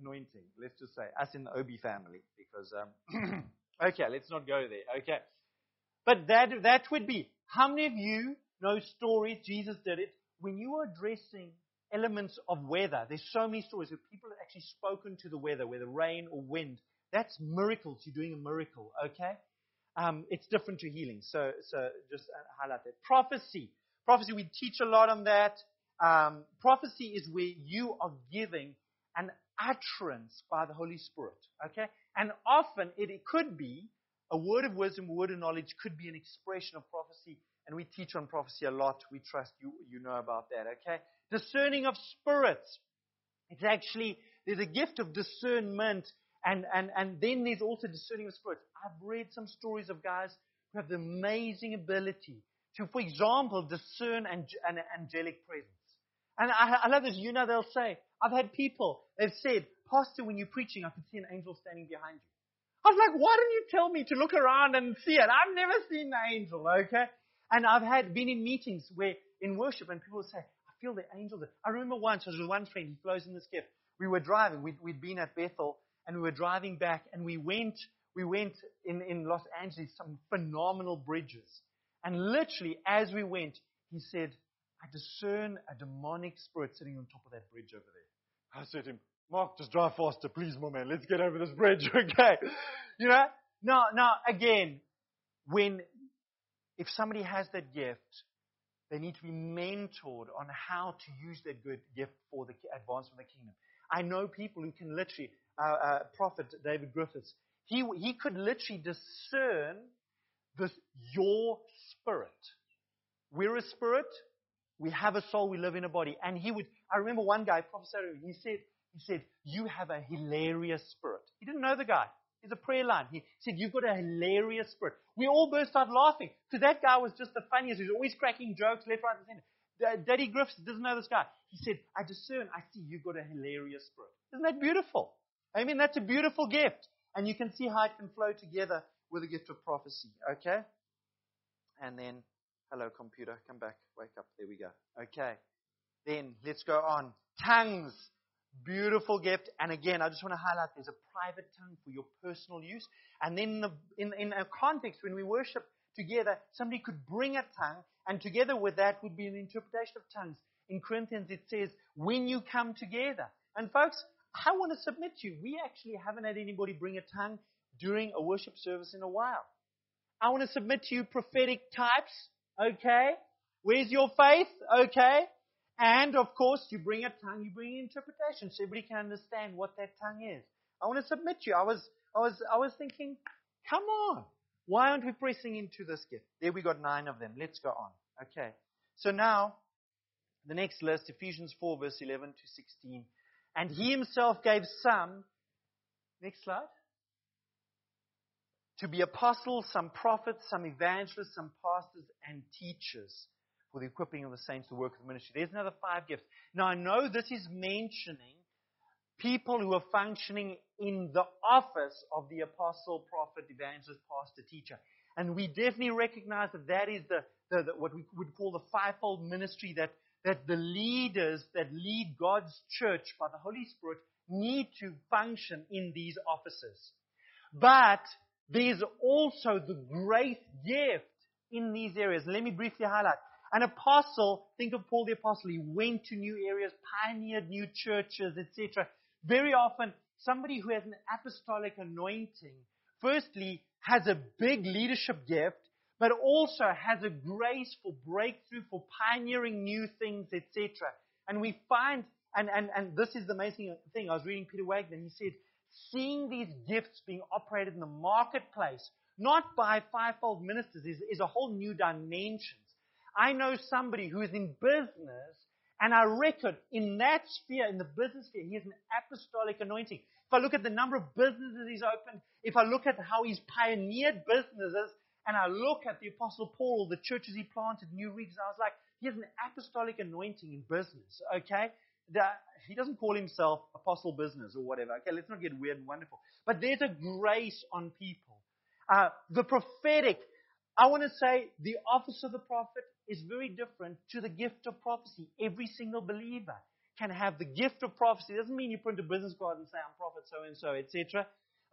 [SPEAKER 3] anointing. Let's just say us in the Obi family, because um, okay, let's not go there. Okay, but that that would be. How many of you know stories? Jesus did it when you were addressing elements of weather. There's so many stories where people have actually spoken to the weather, whether rain or wind. That's miracles. You're doing a miracle. Okay, um, it's different to healing. So so just uh, highlight that prophecy. prophecy, we teach a lot on that. Um, prophecy is where you are giving an utterance by the Holy Spirit. Okay? And often it, it could be a word of wisdom, a word of knowledge, could be an expression of prophecy. And we teach on prophecy a lot. We trust you, you know about that. Okay? Discerning of spirits. It's actually, there's a gift of discernment. And, and, and then there's also discerning of spirits. I've read some stories of guys who have the amazing ability to, for example, discern an, an angelic presence. And I, I love this. You know, they'll say, I've had people, they've said, Pastor, when you're preaching, I could see an angel standing behind you. I was like, why didn't you tell me to look around and see it? I've never seen the angel, okay? And I've had been in meetings where in worship and people say, I feel the angel. I remember once, I was with one friend, he flows in this gift. We were driving, we'd, we'd been at Bethel, and we were driving back, and we went, we went in, in Los Angeles, some phenomenal bridges. And literally, as we went, he said, I discern a demonic spirit sitting on top of that bridge over there. I said to him, Mark, just drive faster, please, my man. Let's get over this bridge, okay? You know? Now, now, again, when, if somebody has that gift, they need to be mentored on how to use that good gift for the advancement of the kingdom. I know people who can literally, uh, uh, Prophet David Griffiths, he, he could literally discern this, your spirit. We're a spirit. We have a soul. We live in a body. And he would, I remember one guy prophesied, he said, he said, you have a hilarious spirit. He didn't know the guy. He's a prayer line. He said, you've got a hilarious spirit. We all burst out laughing because that guy was just the funniest. He was always cracking jokes left, right, and center. Daddy Griffiths doesn't know this guy. He said, I discern, I see you've got a hilarious spirit. Isn't that beautiful? I mean, that's a beautiful gift. And you can see how it can flow together with the gift of prophecy. Okay? And then, hello, computer, come back, wake up. There we go. Okay. Then, let's go on. Tongues. Beautiful gift. And again, I just want to highlight there's a private tongue for your personal use. And then in, the, in, in a context, when we worship together, somebody could bring a tongue, and together with that would be an interpretation of tongues. In Corinthians, it says, when you come together. And folks, I want to submit to you, we actually haven't had anybody bring a tongue during a worship service in a while. I want to submit to you prophetic types. Okay. Where's your faith? Okay. And of course, you bring a tongue, you bring interpretation so everybody can understand what that tongue is. I want to submit to you. I was, I was, I was thinking, come on. Why aren't we pressing into this gift? There we got nine of them. Let's go on. Okay. So now, the next list, Ephesians 4 verse 11 to 16. And he himself gave some, next slide, to be apostles, some prophets, some evangelists, some pastors, and teachers for the equipping of the saints to work of the ministry. There's another five gifts. Now, I know this is mentioning people who are functioning in the office of the apostle, prophet, evangelist, pastor, teacher. And we definitely recognize that that is the, the, the, what we would call the fivefold ministry that, that the leaders that lead God's church by the Holy Spirit need to function in these offices. But there's also the great gift in these areas. Let me briefly highlight. An apostle, think of Paul the apostle, he went to new areas, pioneered new churches, etc. Very often, somebody who has an apostolic anointing, firstly, has a big leadership gift, but also has a grace for breakthrough, for pioneering new things, etc. And we find, and, and, and this is the amazing thing, I was reading Peter Wagner, he said, seeing these gifts being operated in the marketplace, not by fivefold ministers, is, is a whole new dimension. I know somebody who is in business, and I reckon in that sphere, in the business sphere, he has an apostolic anointing. If I look at the number of businesses he's opened, if I look at how he's pioneered businesses, and I look at the Apostle Paul, the churches he planted, new regions, I was like, he has an apostolic anointing in business, okay? He doesn't call himself apostle business or whatever. Okay, let's not get weird and wonderful. But there's a grace on people. Uh, the prophetic, I want to say the office of the prophet is very different to the gift of prophecy. Every single believer can have the gift of prophecy. It doesn't mean you print a business card and say, I'm prophet so and so, etc.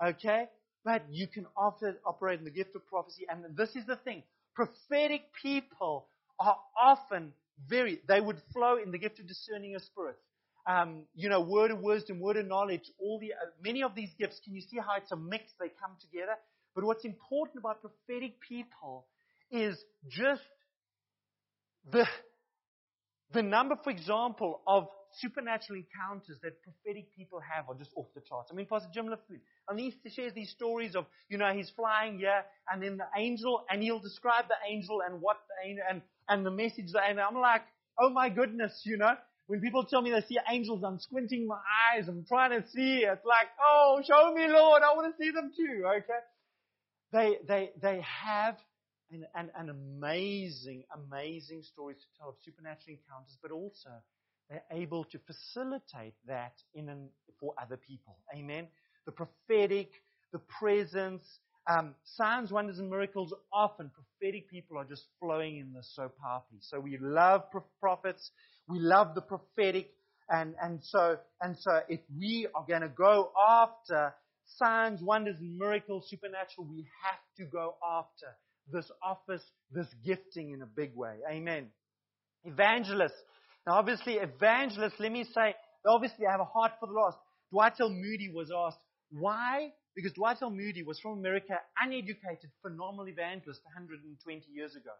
[SPEAKER 3] Okay? But you can offer, operate in the gift of prophecy. And this is the thing. Prophetic people are often very, they would flow in the gift of discerning of spirits. Um, you know, word of wisdom, word of knowledge, all the, uh, many of these gifts, can you see how it's a mix? They come together. But what's important about prophetic people is just the, the number, for example, of supernatural encounters that prophetic people have are just off the charts. I mean, Pastor Jim Laffoon, and he shares these stories of, you know, he's flying here, and then the angel, and he'll describe the angel and what the angel, and, and the message, and I'm like, oh my goodness, you know, when people tell me they see angels, I'm squinting my eyes, I'm trying to see, it's like, oh, show me, Lord, I want to see them too, okay? They, they, they have an, an, an amazing, amazing stories to tell of supernatural encounters, but also they're able to facilitate that in an, for other people. Amen. The prophetic, the presence, um, signs, wonders, and miracles. Often prophetic people are just flowing in this so powerfully. So we love prophets. We love the prophetic, and and so and so if we are going to go after signs, wonders, and miracles, supernatural, we have to go after this office, this gifting in a big way. Amen. Evangelists. Now, obviously, evangelists, let me say, they obviously have a heart for the lost. Dwight L. Moody was asked, why? Because Dwight L. Moody was from America, uneducated, phenomenal evangelist 120 years ago.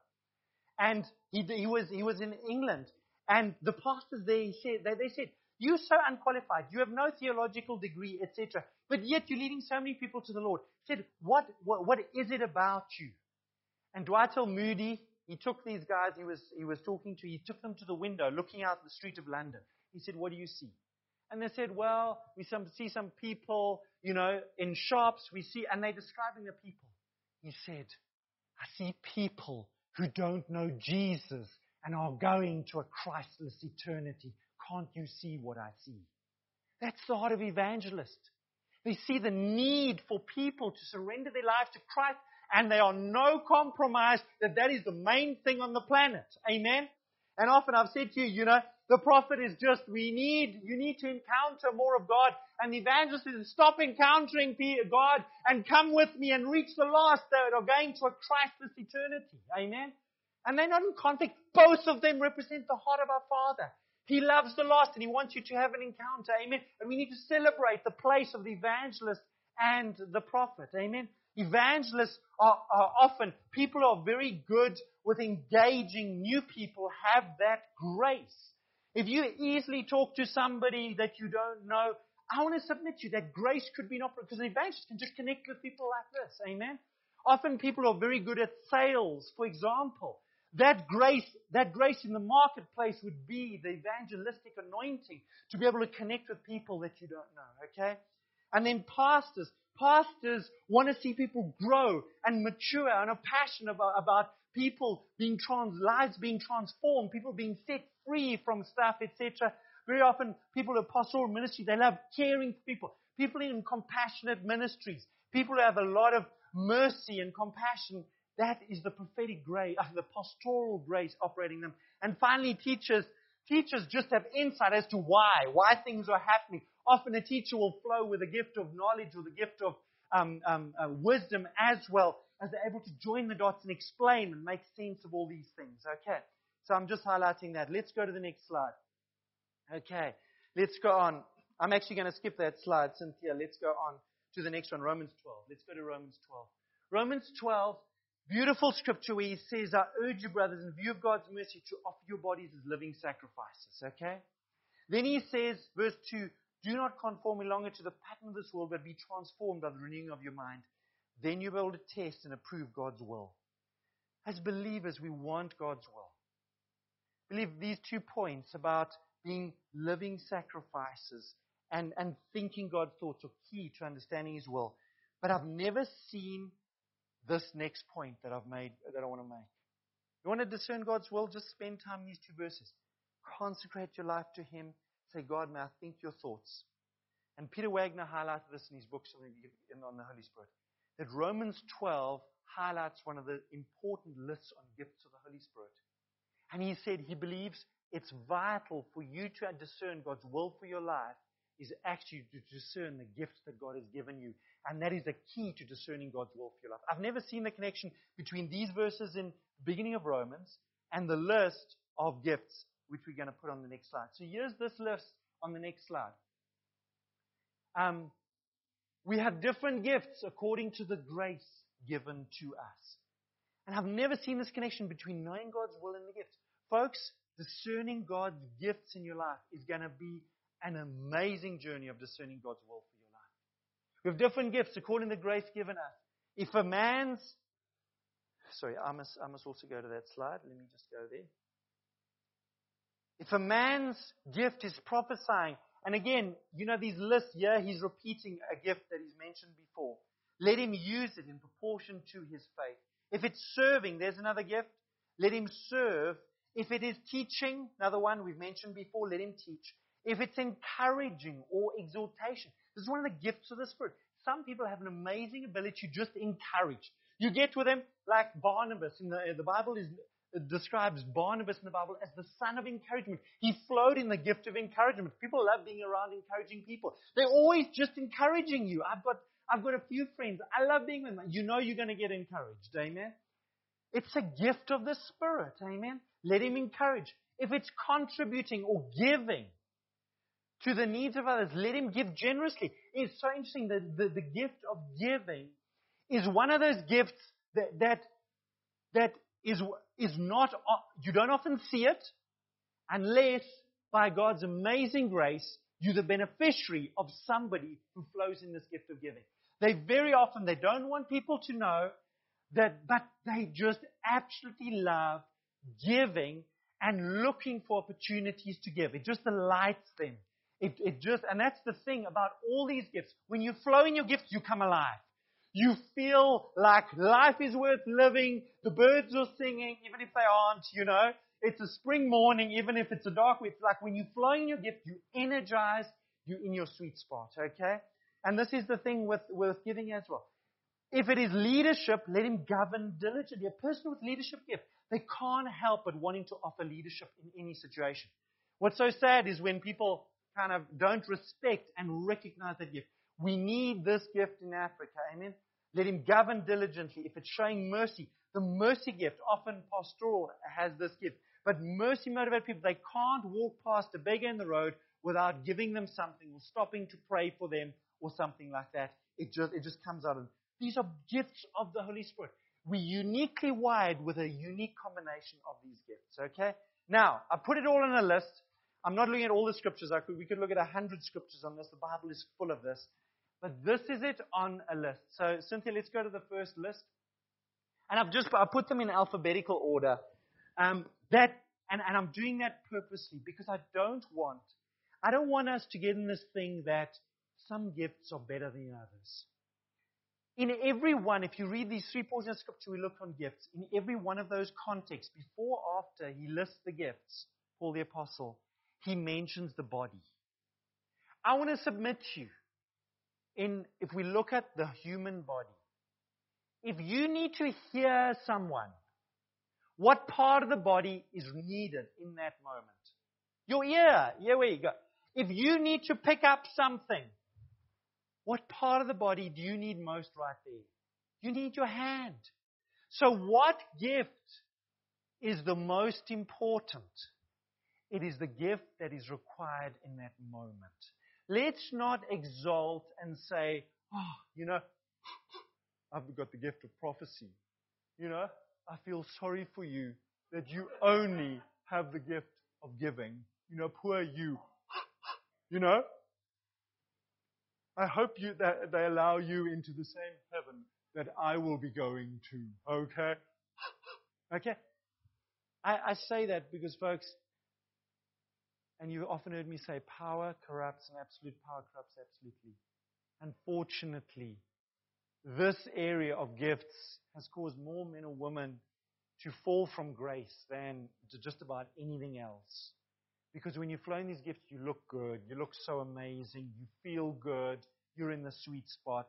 [SPEAKER 3] And he, he, was, he was in England. And the pastors there said, they, they said, you're so unqualified. You have no theological degree, etc. But yet you're leading so many people to the Lord. He said, what, what, what is it about you? And Dwight L. Moody, he took these guys he was, he was talking to, he took them to the window looking out the street of London. He said, What do you see? And they said, Well, we some, see some people, you know, in shops, we see, and they're describing the people. He said, I see people who don't know Jesus and are going to a Christless eternity. Can't you see what I see? That's the heart of evangelist. They see the need for people to surrender their lives to Christ and they are no compromise that that is the main thing on the planet. Amen? And often I've said to you, you know, the prophet is just, we need, you need to encounter more of God. And the evangelist is stop encountering God and come with me and reach the lost that are going to a Christless eternity. Amen? And they're not in conflict. Both of them represent the heart of our Father. He loves the lost and He wants you to have an encounter. Amen. And we need to celebrate the place of the evangelist and the prophet. Amen. Evangelists are, are often, people are very good with engaging new people, have that grace. If you easily talk to somebody that you don't know, I want to submit to you that grace could be an opera because an evangelist can just connect with people like this. Amen. Often people are very good at sales, for example. That grace, that grace in the marketplace would be the evangelistic anointing to be able to connect with people that you don't know, okay? And then pastors, Pastors want to see people grow and mature and are passionate about, about people being trans, lives being transformed, people being set free from stuff, etc. Very often, people in pastoral ministry, they love caring for people. People in compassionate ministries, people who have a lot of mercy and compassion. That is the prophetic grace, uh, the pastoral grace operating them. And finally, teachers. Teachers just have insight as to why, why things are happening. Often a teacher will flow with a gift of knowledge or the gift of um, um, uh, wisdom as well as they're able to join the dots and explain and make sense of all these things. Okay. So I'm just highlighting that. Let's go to the next slide. Okay. Let's go on. I'm actually going to skip that slide, Cynthia. Let's go on to the next one, Romans 12. Let's go to Romans 12. Romans 12, beautiful scripture where he says, I urge you, brothers, in view of God's mercy, to offer your bodies as living sacrifices. Okay? Then he says, verse 2, do not conform any longer to the pattern of this world, but be transformed by the renewing of your mind. Then you'll be able to test and approve God's will. As believers, we want God's will. Believe these two points about being living sacrifices and, and thinking God's thoughts are key to understanding His will. But I've never seen this next point that I've made, that I want to make. You want to discern God's will? Just spend time in these two verses. Consecrate your life to Him Say, God, may I think your thoughts. And Peter Wagner highlighted this in his books on the Holy Spirit. That Romans 12 highlights one of the important lists on gifts of the Holy Spirit. And he said he believes it's vital for you to discern God's will for your life is actually to discern the gifts that God has given you. And that is the key to discerning God's will for your life. I've never seen the connection between these verses in the beginning of Romans and the list of gifts which we're going to put on the next slide. So here's this list on the next slide. Um, we have different gifts according to the grace given to us. And I've never seen this connection between knowing God's will and the gifts. Folks, discerning God's gifts in your life is going to be an amazing journey of discerning God's will for your life. We have different gifts according to the grace given us. If a man's, sorry, I must, I must also go to that slide. Let me just go there. If a man's gift is prophesying, and again, you know these lists here, he's repeating a gift that he's mentioned before. Let him use it in proportion to his faith. If it's serving, there's another gift. Let him serve. If it is teaching, another one we've mentioned before, let him teach. If it's encouraging or exhortation, this is one of the gifts of the Spirit. Some people have an amazing ability to just encourage. You get with them like Barnabas. In the, uh, the Bible is, uh, describes Barnabas in the Bible as the son of encouragement. He flowed in the gift of encouragement. People love being around encouraging people. They're always just encouraging you. I've got, I've got a few friends. I love being with them. You know you're going to get encouraged. Amen. It's a gift of the Spirit. Amen. Let him encourage. If it's contributing or giving, to the needs of others. Let him give generously. It's so interesting that the, the gift of giving is one of those gifts that, that, that is, is not, uh, you don't often see it unless by God's amazing grace, you're the beneficiary of somebody who flows in this gift of giving. They very often, they don't want people to know that, but they just absolutely love giving and looking for opportunities to give. It just delights them. It, it just, and that's the thing about all these gifts. When you flow in your gifts, you come alive. You feel like life is worth living. The birds are singing, even if they aren't, you know. It's a spring morning, even if it's a dark week. Like when you flow in your gift, you energize, you're in your sweet spot, okay? And this is the thing with, with giving as well. If it is leadership, let him govern diligently. A person with leadership gift, they can't help but wanting to offer leadership in any situation. What's so sad is when people kind of don't respect and recognize that gift. We need this gift in Africa. Amen. Let him govern diligently. If it's showing mercy, the mercy gift, often pastoral has this gift. But mercy motivated people, they can't walk past a beggar in the road without giving them something or stopping to pray for them or something like that. It just, it just comes out of These are gifts of the Holy Spirit. We're uniquely wired with a unique combination of these gifts, okay? Now, I put it all in a list. I'm not looking at all the scriptures. Could, we could look at a hundred scriptures on this. The Bible is full of this. But this is it on a list. So, Cynthia, let's go to the first list. And I've just I put them in alphabetical order. Um, that and, and I'm doing that purposely because I don't want I don't want us to get in this thing that some gifts are better than others. In every one, if you read these three portions of scripture, we look on gifts. In every one of those contexts, before, after, he lists the gifts. Paul the apostle he mentions the body. I want to submit to you, in, if we look at the human body, if you need to hear someone, what part of the body is needed in that moment? Your ear. Yeah, where you go. If you need to pick up something, what part of the body do you need most right there? You need your hand. So what gift is the most important? It is the gift that is required in that moment. Let's not exalt and say, oh, you know, I've got the gift of prophecy. You know, I feel sorry for you that you only have the gift of giving. You know, poor you. You know? I hope you, that they allow you into the same heaven that I will be going to. Okay? Okay? I, I say that because, folks, and you've often heard me say, power corrupts and absolute power corrupts absolutely. Unfortunately, this area of gifts has caused more men or women to fall from grace than to just about anything else. Because when you flow in these gifts, you look good. You look so amazing. You feel good. You're in the sweet spot.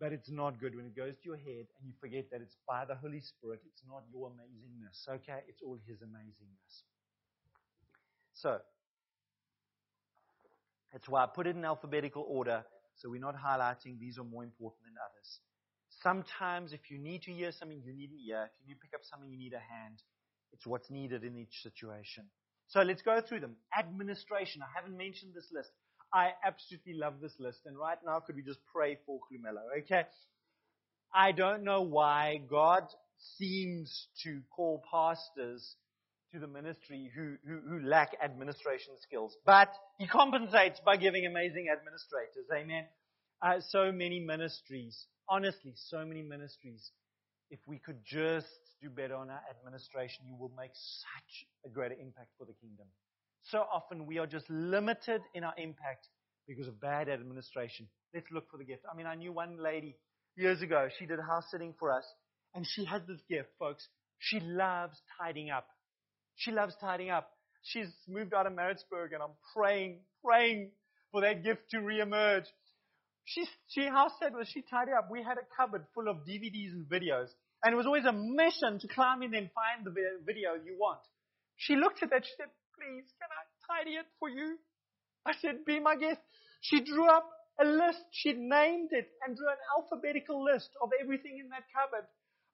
[SPEAKER 3] But it's not good when it goes to your head and you forget that it's by the Holy Spirit. It's not your amazingness. Okay? It's all His amazingness. So, that's why I put it in alphabetical order, so we're not highlighting these are more important than others. Sometimes if you need to hear something, you need an ear. If you need to pick up something, you need a hand. It's what's needed in each situation. So let's go through them. Administration. I haven't mentioned this list. I absolutely love this list. And right now, could we just pray for Khumelo? Okay. I don't know why God seems to call pastors to the ministry who, who, who lack administration skills. But he compensates by giving amazing administrators. Amen. Uh, so many ministries, honestly, so many ministries. If we could just do better on our administration, you will make such a greater impact for the kingdom. So often we are just limited in our impact because of bad administration. Let's look for the gift. I mean, I knew one lady years ago, she did house sitting for us, and she has this gift, folks. She loves tidying up. She loves tidying up. She's moved out of Maritzburg, and I'm praying, praying for that gift to reemerge. She, she, how sad was she tidy up? We had a cupboard full of DVDs and videos, and it was always a mission to climb in and find the video you want. She looked at that, she said, please, can I tidy it for you? I said, be my guest. She drew up a list. She named it and drew an alphabetical list of everything in that cupboard.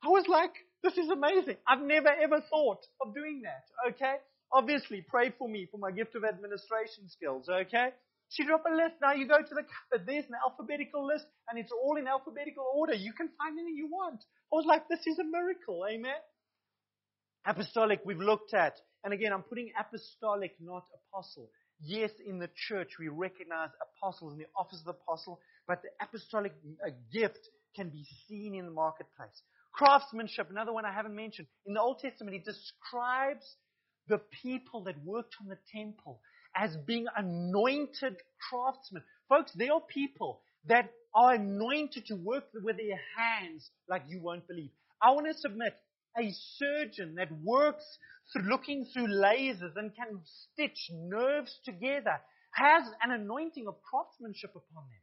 [SPEAKER 3] I was like, this is amazing. I've never ever thought of doing that. Okay? Obviously, pray for me for my gift of administration skills. Okay? She drew up a list. Now you go to the cupboard. There's an alphabetical list and it's all in alphabetical order. You can find anything you want. I was like, this is a miracle. Amen? Apostolic, we've looked at. And again, I'm putting apostolic, not apostle. Yes, in the church we recognize apostles in the office of the apostle, but the apostolic uh, gift can be seen in the marketplace. Craftsmanship, another one I haven't mentioned. In the Old Testament, it describes the people that worked on the temple as being anointed craftsmen. Folks, there are people that are anointed to work with their hands like you won't believe. I want to submit a surgeon that works through looking through lasers and can stitch nerves together has an anointing of craftsmanship upon them.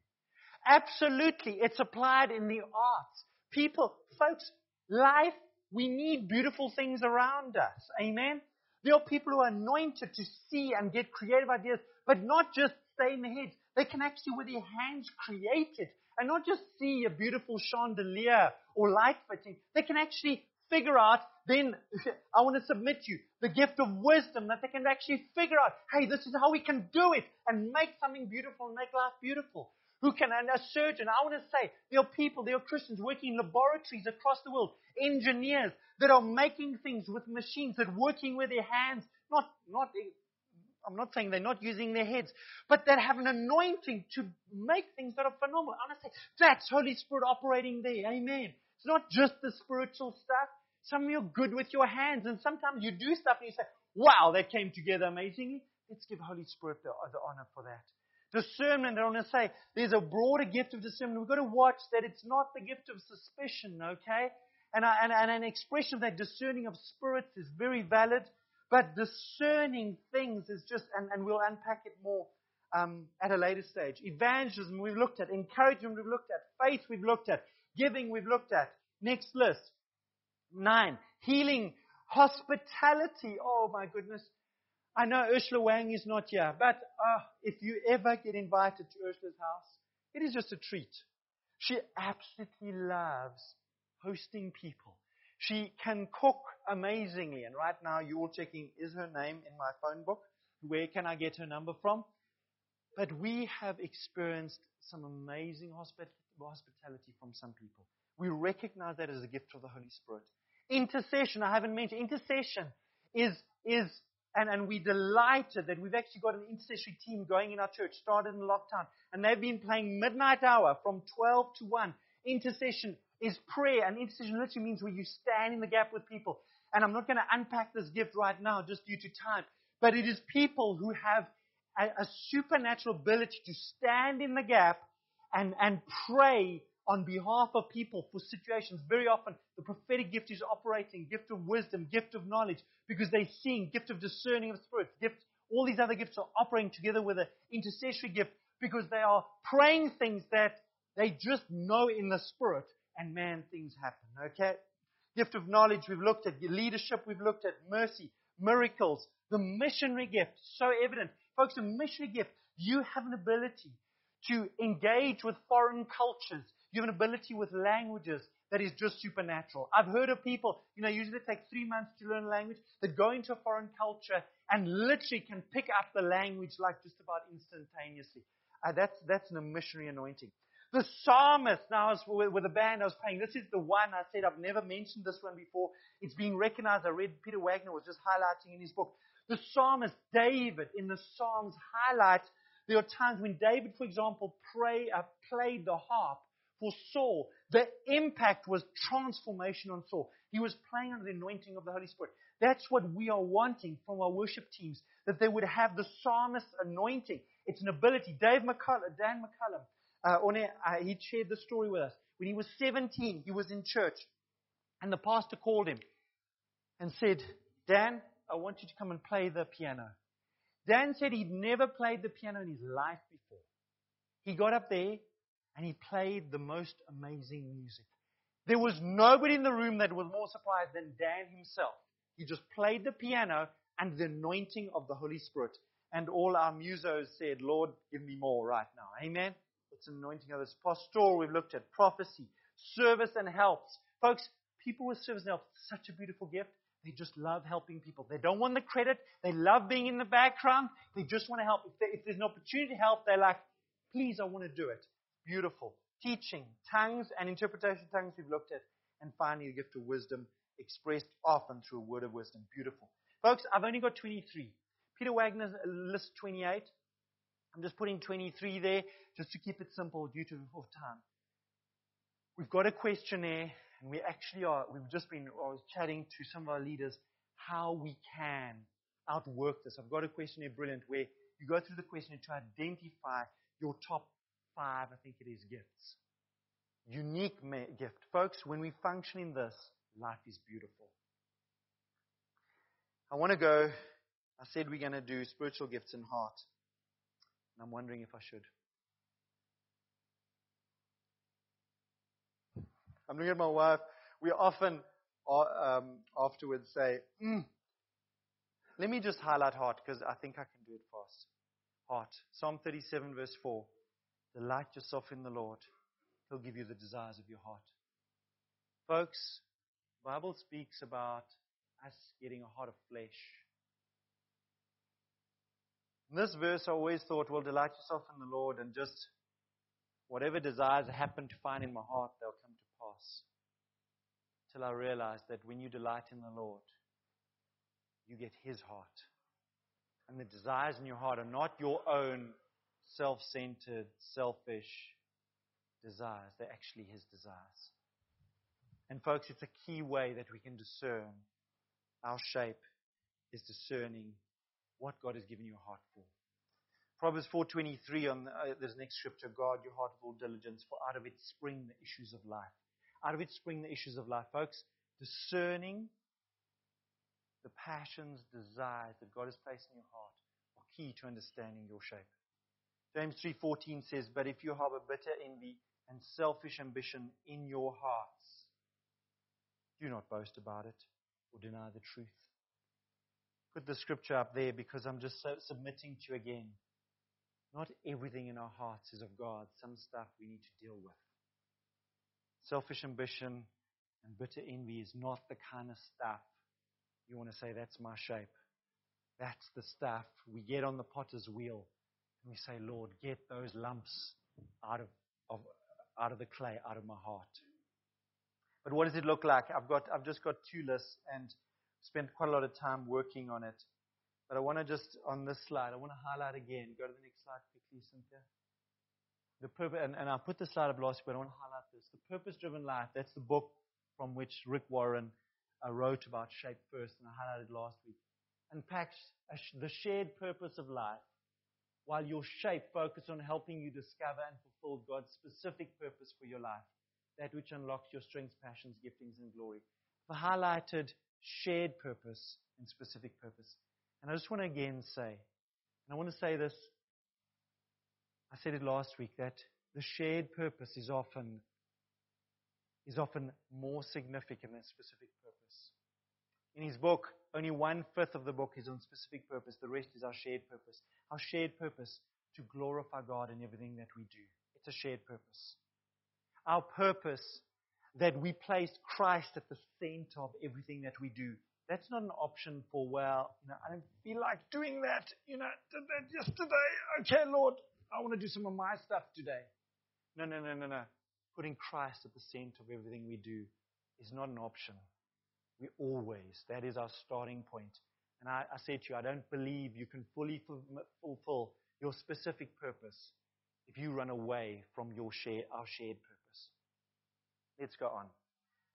[SPEAKER 3] Absolutely. It's applied in the arts. People, folks, life, we need beautiful things around us. Amen? There are people who are anointed to see and get creative ideas, but not just stay in the head. They can actually, with their hands, create it. And not just see a beautiful chandelier or light fitting. They can actually figure out, then I want to submit you the gift of wisdom that they can actually figure out, hey, this is how we can do it and make something beautiful and make life beautiful. Who can, and a surgeon, I want to say, there are people, there are Christians working in laboratories across the world, engineers that are making things with machines, that working with their hands, not, not, I'm not saying they're not using their heads, but that have an anointing to make things that are phenomenal. I want to say, that's Holy Spirit operating there. Amen. It's not just the spiritual stuff. Some of you are good with your hands, and sometimes you do stuff and you say, wow, that came together amazingly. Let's give Holy Spirit the, the honor for that. Discernment, I want to say, there's a broader gift of discernment. We've got to watch that it's not the gift of suspicion, okay? And, and, and an expression of that discerning of spirits is very valid, but discerning things is just, and, and we'll unpack it more um, at a later stage. Evangelism, we've looked at. Encouragement, we've looked at. Faith, we've looked at. Giving, we've looked at. Next list. Nine, healing, hospitality. Oh my goodness. I know Ursula Wang is not here, but uh, if you ever get invited to Ursula's house, it is just a treat. She absolutely loves hosting people. She can cook amazingly, and right now you're all checking, is her name in my phone book? Where can I get her number from? But we have experienced some amazing hospitality from some people. We recognize that as a gift of the Holy Spirit. Intercession, I haven't mentioned. Intercession is, is and, and we're delighted that we've actually got an intercessory team going in our church, started in lockdown. And they've been playing midnight hour from 12 to 1. Intercession is prayer, and intercession literally means where you stand in the gap with people. And I'm not going to unpack this gift right now just due to time, but it is people who have a, a supernatural ability to stand in the gap and, and pray on behalf of people for situations. Very often, the prophetic gift is operating, gift of wisdom, gift of knowledge, because they're seeing gift of discerning of spirits, gift, all these other gifts are operating together with an intercessory gift because they are praying things that they just know in the spirit, and man, things happen. Okay? Gift of knowledge, we've looked at leadership, we've looked at mercy, miracles, the missionary gift, so evident. Folks, the missionary gift, you have an ability to engage with foreign cultures. You have an ability with languages that is just supernatural. I've heard of people, you know, usually it takes three months to learn a language, that go into a foreign culture and literally can pick up the language like just about instantaneously. Uh, that's, that's an missionary anointing. The psalmist, now I was with, with the band I was playing, this is the one I said I've never mentioned this one before. It's being recognized. I read Peter Wagner was just highlighting in his book. The psalmist David in the Psalms highlights there are times when David, for example, pray, uh, played the harp for Saul. The impact was transformation on Saul. He was playing under the anointing of the Holy Spirit. That's what we are wanting from our worship teams, that they would have the psalmist anointing. It's an ability. Dave McCollam, Dan McCollam, uh, uh, he shared the story with us. When he was 17, he was in church, and the pastor called him and said, Dan, I want you to come and play the piano. Dan said he'd never played the piano in his life before. He got up there and he played the most amazing music. There was nobody in the room that was more surprised than Dan himself. He just played the piano and the anointing of the Holy Spirit. And all our musos said, Lord, give me more right now. Amen. It's an anointing of this. Pastoral, we've looked at prophecy, service and helps. Folks, people with service and help, such a beautiful gift. They just love helping people. They don't want the credit. They love being in the background. They just want to help. If, they, if there's an opportunity to help, they're like, please, I want to do it. Beautiful. Teaching, tongues and interpretation of tongues we've looked at. And finally, the gift of wisdom expressed often through a word of wisdom. Beautiful. Folks, I've only got 23. Peter Wagner's list 28. I'm just putting 23 there just to keep it simple due to of time. We've got a questionnaire and we actually are, we've just been, I was chatting to some of our leaders how we can outwork this. I've got a questionnaire, brilliant, where you go through the questionnaire to identify your top five, I think it is, gifts. Unique gift. Folks, when we function in this, life is beautiful. I want to go, I said we're going to do spiritual gifts and heart. And I'm wondering if I should. I'm looking at my wife. We often um, afterwards say, mm. let me just highlight heart because I think I can do it fast. Heart. Psalm 37 verse 4. Delight yourself in the Lord. He'll give you the desires of your heart. Folks, Bible speaks about us getting a heart of flesh. In this verse, I always thought, well, delight yourself in the Lord and just whatever desires I happen to find in my heart, they'll come to pass. Till I realized that when you delight in the Lord, you get His heart. And the desires in your heart are not your own self centered, selfish desires, they're actually His desires. And folks, it's a key way that we can discern our shape is discerning what God has given you a heart for. Proverbs 4:23 on uh, this next scripture, guard your heart with all diligence, for out of it spring the issues of life. Out of it spring the issues of life. Folks, discerning the passions, desires that God has placed in your heart are key to understanding your shape. James 3:14 says, "But if you harbor bitter envy and selfish ambition in your hearts, do not boast about it or deny the truth." Put the scripture up there because I'm just so submitting to you again. Not everything in our hearts is of God. Some stuff we need to deal with. Selfish ambition and bitter envy is not the kind of stuff you want to say, that's my shape. That's the stuff we get on the potter's wheel and we say, Lord, get those lumps out of, of, out of the clay, out of my heart. But what does it look like? I've, got, I've just got two lists and spent quite a lot of time working on it. But I want to just, on this slide, I want to highlight again. Go to the next slide quickly, Cynthia. The purpose, and, and I'll put the slide up last, but I want to highlight this. The Purpose Driven Life, that's the book from which Rick Warren uh, wrote about Shape First, and I highlighted last week. Unpacks the shared purpose of life, while your shape focuses on helping you discover and fulfill God's specific purpose for your life, that which unlocks your strengths, passions, giftings, and glory. I highlighted shared purpose and specific purpose. And I just want to again say, and I want to say this I said it last week that the shared purpose is often is often more significant than specific purpose. In his book, only one fifth of the book is on specific purpose. The rest is our shared purpose. Our shared purpose to glorify God in everything that we do. It's a shared purpose. Our purpose that we place Christ at the center of everything that we do. That's not an option for, well, you know, I don't feel like doing that. You know, did that yesterday. Okay, Lord, I want to do some of my stuff today. No, no, no, no, no. Putting Christ at the center of everything we do is not an option. We always, that is our starting point. And I, I said to you, I don't believe you can fully fulfill your specific purpose if you run away from your share, our shared purpose. Let's go on.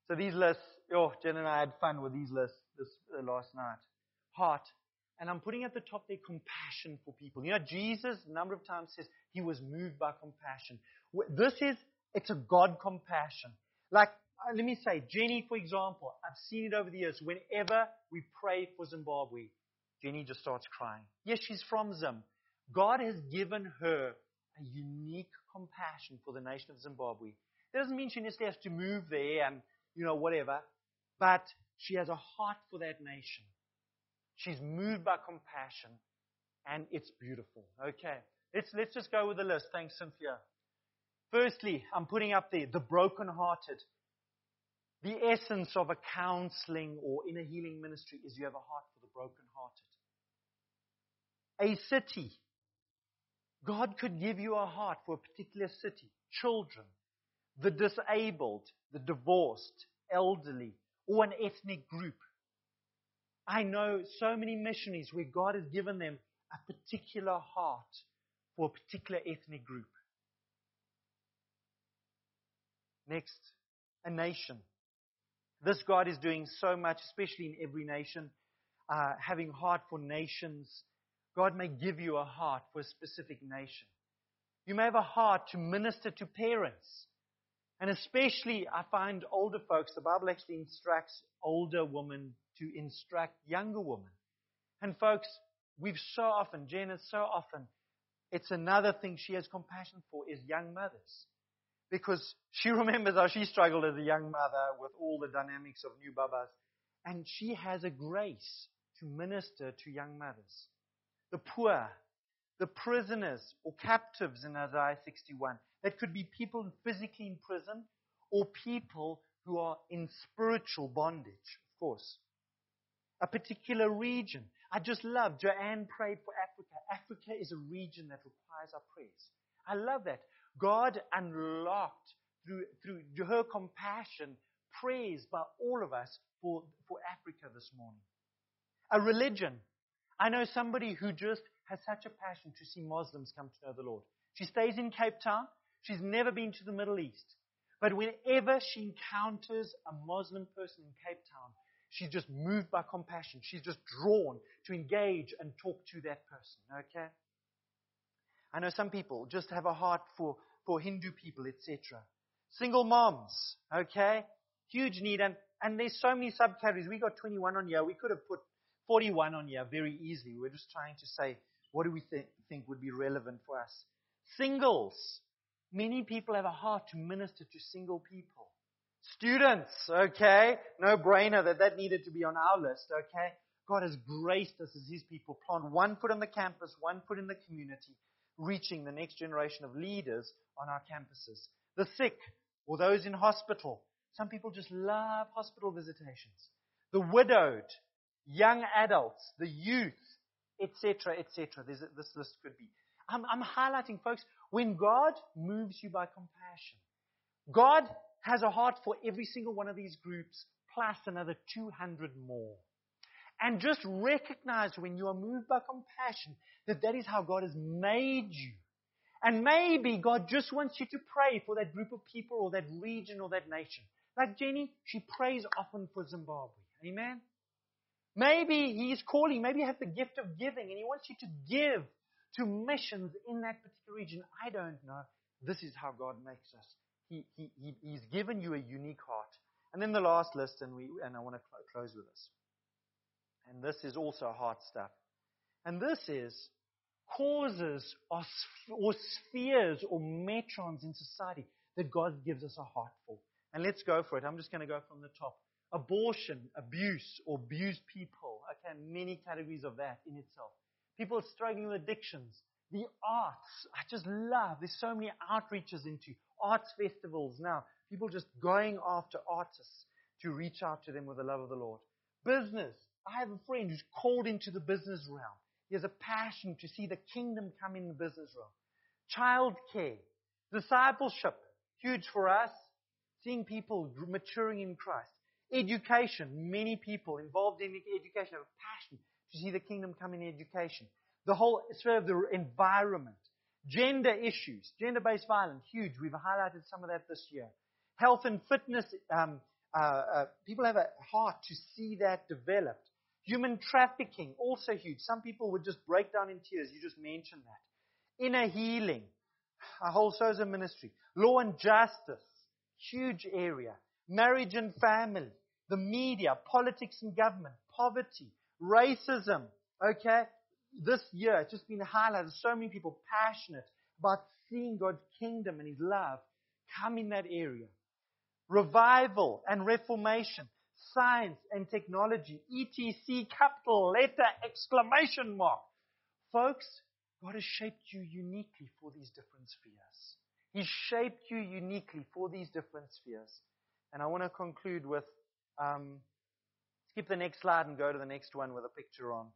[SPEAKER 3] So these lists, oh, Jen and I had fun with these lists this uh, last night. Heart. And I'm putting at the top there compassion for people. You know, Jesus a number of times says he was moved by compassion. This is, it's a God compassion. Like, uh, let me say, Jenny, for example, I've seen it over the years. Whenever we pray for Zimbabwe, Jenny just starts crying. Yes, she's from Zim. God has given her a unique compassion for the nation of Zimbabwe. That doesn't mean she necessarily has to move there and, you know, whatever, but she has a heart for that nation. She's moved by compassion, and it's beautiful. Okay, let's, let's just go with the list. Thanks, Cynthia. Firstly, I'm putting up there the brokenhearted. The essence of a counseling or inner healing ministry is you have a heart for the brokenhearted. A city. God could give you a heart for a particular city, children, the disabled, the divorced, elderly, or an ethnic group. I know so many missionaries where God has given them a particular heart for a particular ethnic group. Next, a nation. This God is doing so much, especially in every nation, uh, having heart for nations. God may give you a heart for a specific nation. You may have a heart to minister to parents. And especially, I find older folks, the Bible actually instructs older women to instruct younger women. And folks, we've so often, Jen so often, it's another thing she has compassion for is young mothers. Because she remembers how she struggled as a young mother with all the dynamics of new babas. And she has a grace to minister to young mothers. The poor, the prisoners or captives in Isaiah 61. That could be people physically in prison or people who are in spiritual bondage, of course. A particular region. I just love, Joanne prayed for Africa. Africa is a region that requires our prayers. I love that. God unlocked through, through her compassion prayers by all of us for, for Africa this morning. A religion. I know somebody who just has such a passion to see Muslims come to know the Lord. She stays in Cape Town. She's never been to the Middle East. But whenever she encounters a Muslim person in Cape Town, she's just moved by compassion. She's just drawn to engage and talk to that person. Okay? I know some people just have a heart for, for Hindu people, etc. Single moms, okay? Huge need. And, and there's so many subcategories. We got 21 on here. We could have put 41 on here very easily. We're just trying to say, what do we th- think would be relevant for us? Singles. Many people have a heart to minister to single people. Students, okay? No brainer that that needed to be on our list, okay? God has graced us as His people. Plant one foot on the campus, one foot in the community, reaching the next generation of leaders on our campuses. The sick, or those in hospital. Some people just love hospital visitations. The widowed, young adults, the youth, etc., etc. This list could be. I'm, I'm highlighting, folks, when God moves you by compassion, God has a heart for every single one of these groups, plus another 200 more. And just recognize when you are moved by compassion that that is how God has made you. And maybe God just wants you to pray for that group of people or that region or that nation. Like Jenny, she prays often for Zimbabwe. Amen? Maybe He's calling, maybe you have the gift of giving and He wants you to give to missions in that particular region. I don't know. This is how God makes us. He, he, he, he's given you a unique heart. And then the last list, and, we, and I want to close with this. And this is also hard stuff. And this is causes or, spheres or metrons in society that God gives us a heart for. And let's go for it. I'm just going to go from the top. Abortion, abuse, or abused people. Okay, many categories of that in itself. People struggling with addictions. The arts. I just love. There's so many outreaches into arts festivals now. People just going after artists to reach out to them with the love of the Lord. Business. I have a friend who's called into the business realm. He has a passion to see the kingdom come in the business realm. Child care. Discipleship, huge for us. Seeing people maturing in Christ. Education, many people involved in education have a passion to see the kingdom come in education. The whole sphere of the environment. Gender issues, gender-based violence, huge. We've highlighted some of that this year. Health and fitness, um, uh, uh, people have a heart to see that developed. Human trafficking, also huge. Some people would just break down in tears. You just mentioned that. Inner healing, a whole Sozo ministry. Law and justice, huge area. Marriage and family, the media, politics and government, poverty, racism, okay? This year, it's just been highlighted. So many people passionate about seeing God's kingdom and His love come in that area. Revival and reformation, science and technology, ETC, capital letter, exclamation mark. Folks, God has shaped you uniquely for these different spheres. He's shaped you uniquely for these different spheres. And I want to conclude with um, skip the next slide and go to the next one with a picture on.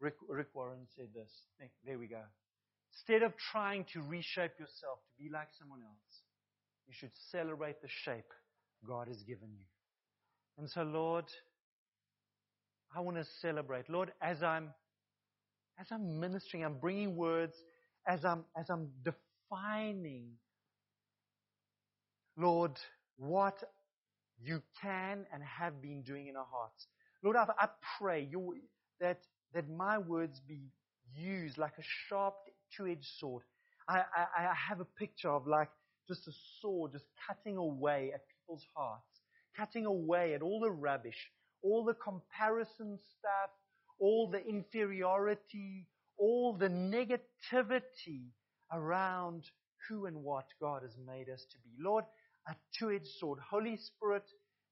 [SPEAKER 3] Rick, Rick Warren said this. There we go. Instead of trying to reshape yourself to be like someone else, you should celebrate the shape God has given you. And so, Lord, I want to celebrate. Lord, as I'm as I'm ministering, I'm bringing words, as I'm as I'm defining, Lord, what you can and have been doing in our hearts. Lord, I, I pray your, that that my words be used like a sharp two-edged sword. I, I, I have a picture of like just a sword just cutting away at people's hearts, cutting away at all the rubbish, all the comparison stuff, all the inferiority, all the negativity around who and what God has made us to be. Lord, a two-edged sword. Holy Spirit,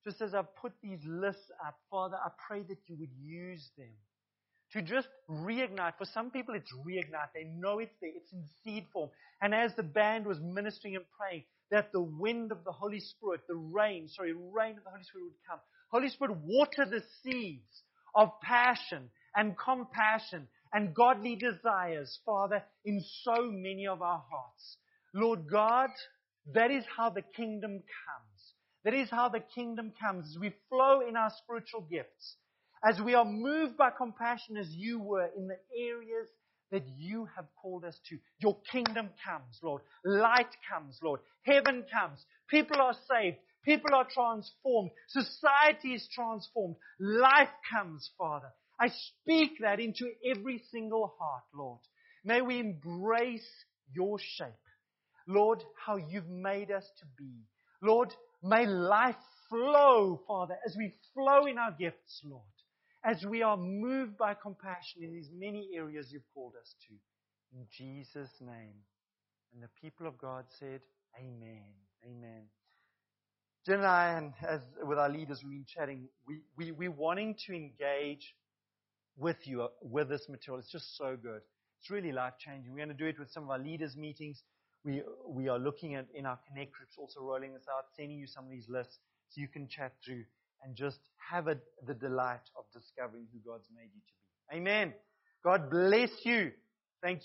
[SPEAKER 3] just as I've put these lists up, Father, I pray that you would use them to just reignite. For some people, it's reignite. They know it's there. It's in seed form. And as the band was ministering and praying, that the wind of the Holy Spirit, the rain, sorry, rain of the Holy Spirit would come. Holy Spirit, water the seeds of passion and compassion and godly desires, Father, in so many of our hearts. Lord God, that is how the kingdom comes. That is how the kingdom comes as we flow in our spiritual gifts as we are moved by compassion as you were in the areas that you have called us to. Your kingdom comes, Lord. Light comes, Lord. Heaven comes. People are saved. People are transformed. Society is transformed. Life comes, Father. I speak that into every single heart, Lord. May we embrace your shape. Lord, how you've made us to be. Lord, may life flow, Father, as we flow in our gifts, Lord as we are moved by compassion in these many areas you've called us to. In Jesus' name. And the people of God said, Amen. Amen. Jen and I, and as with our leaders, we've been chatting. We, we, we're wanting to engage with you uh, with this material. It's just so good. It's really life changing. We're going to do it with some of our leaders' meetings. We, we are looking at in our connect groups, also rolling this out, sending you some of these lists so you can chat through and just have a, the delight of discovering who God's made you to be. Amen. God bless you.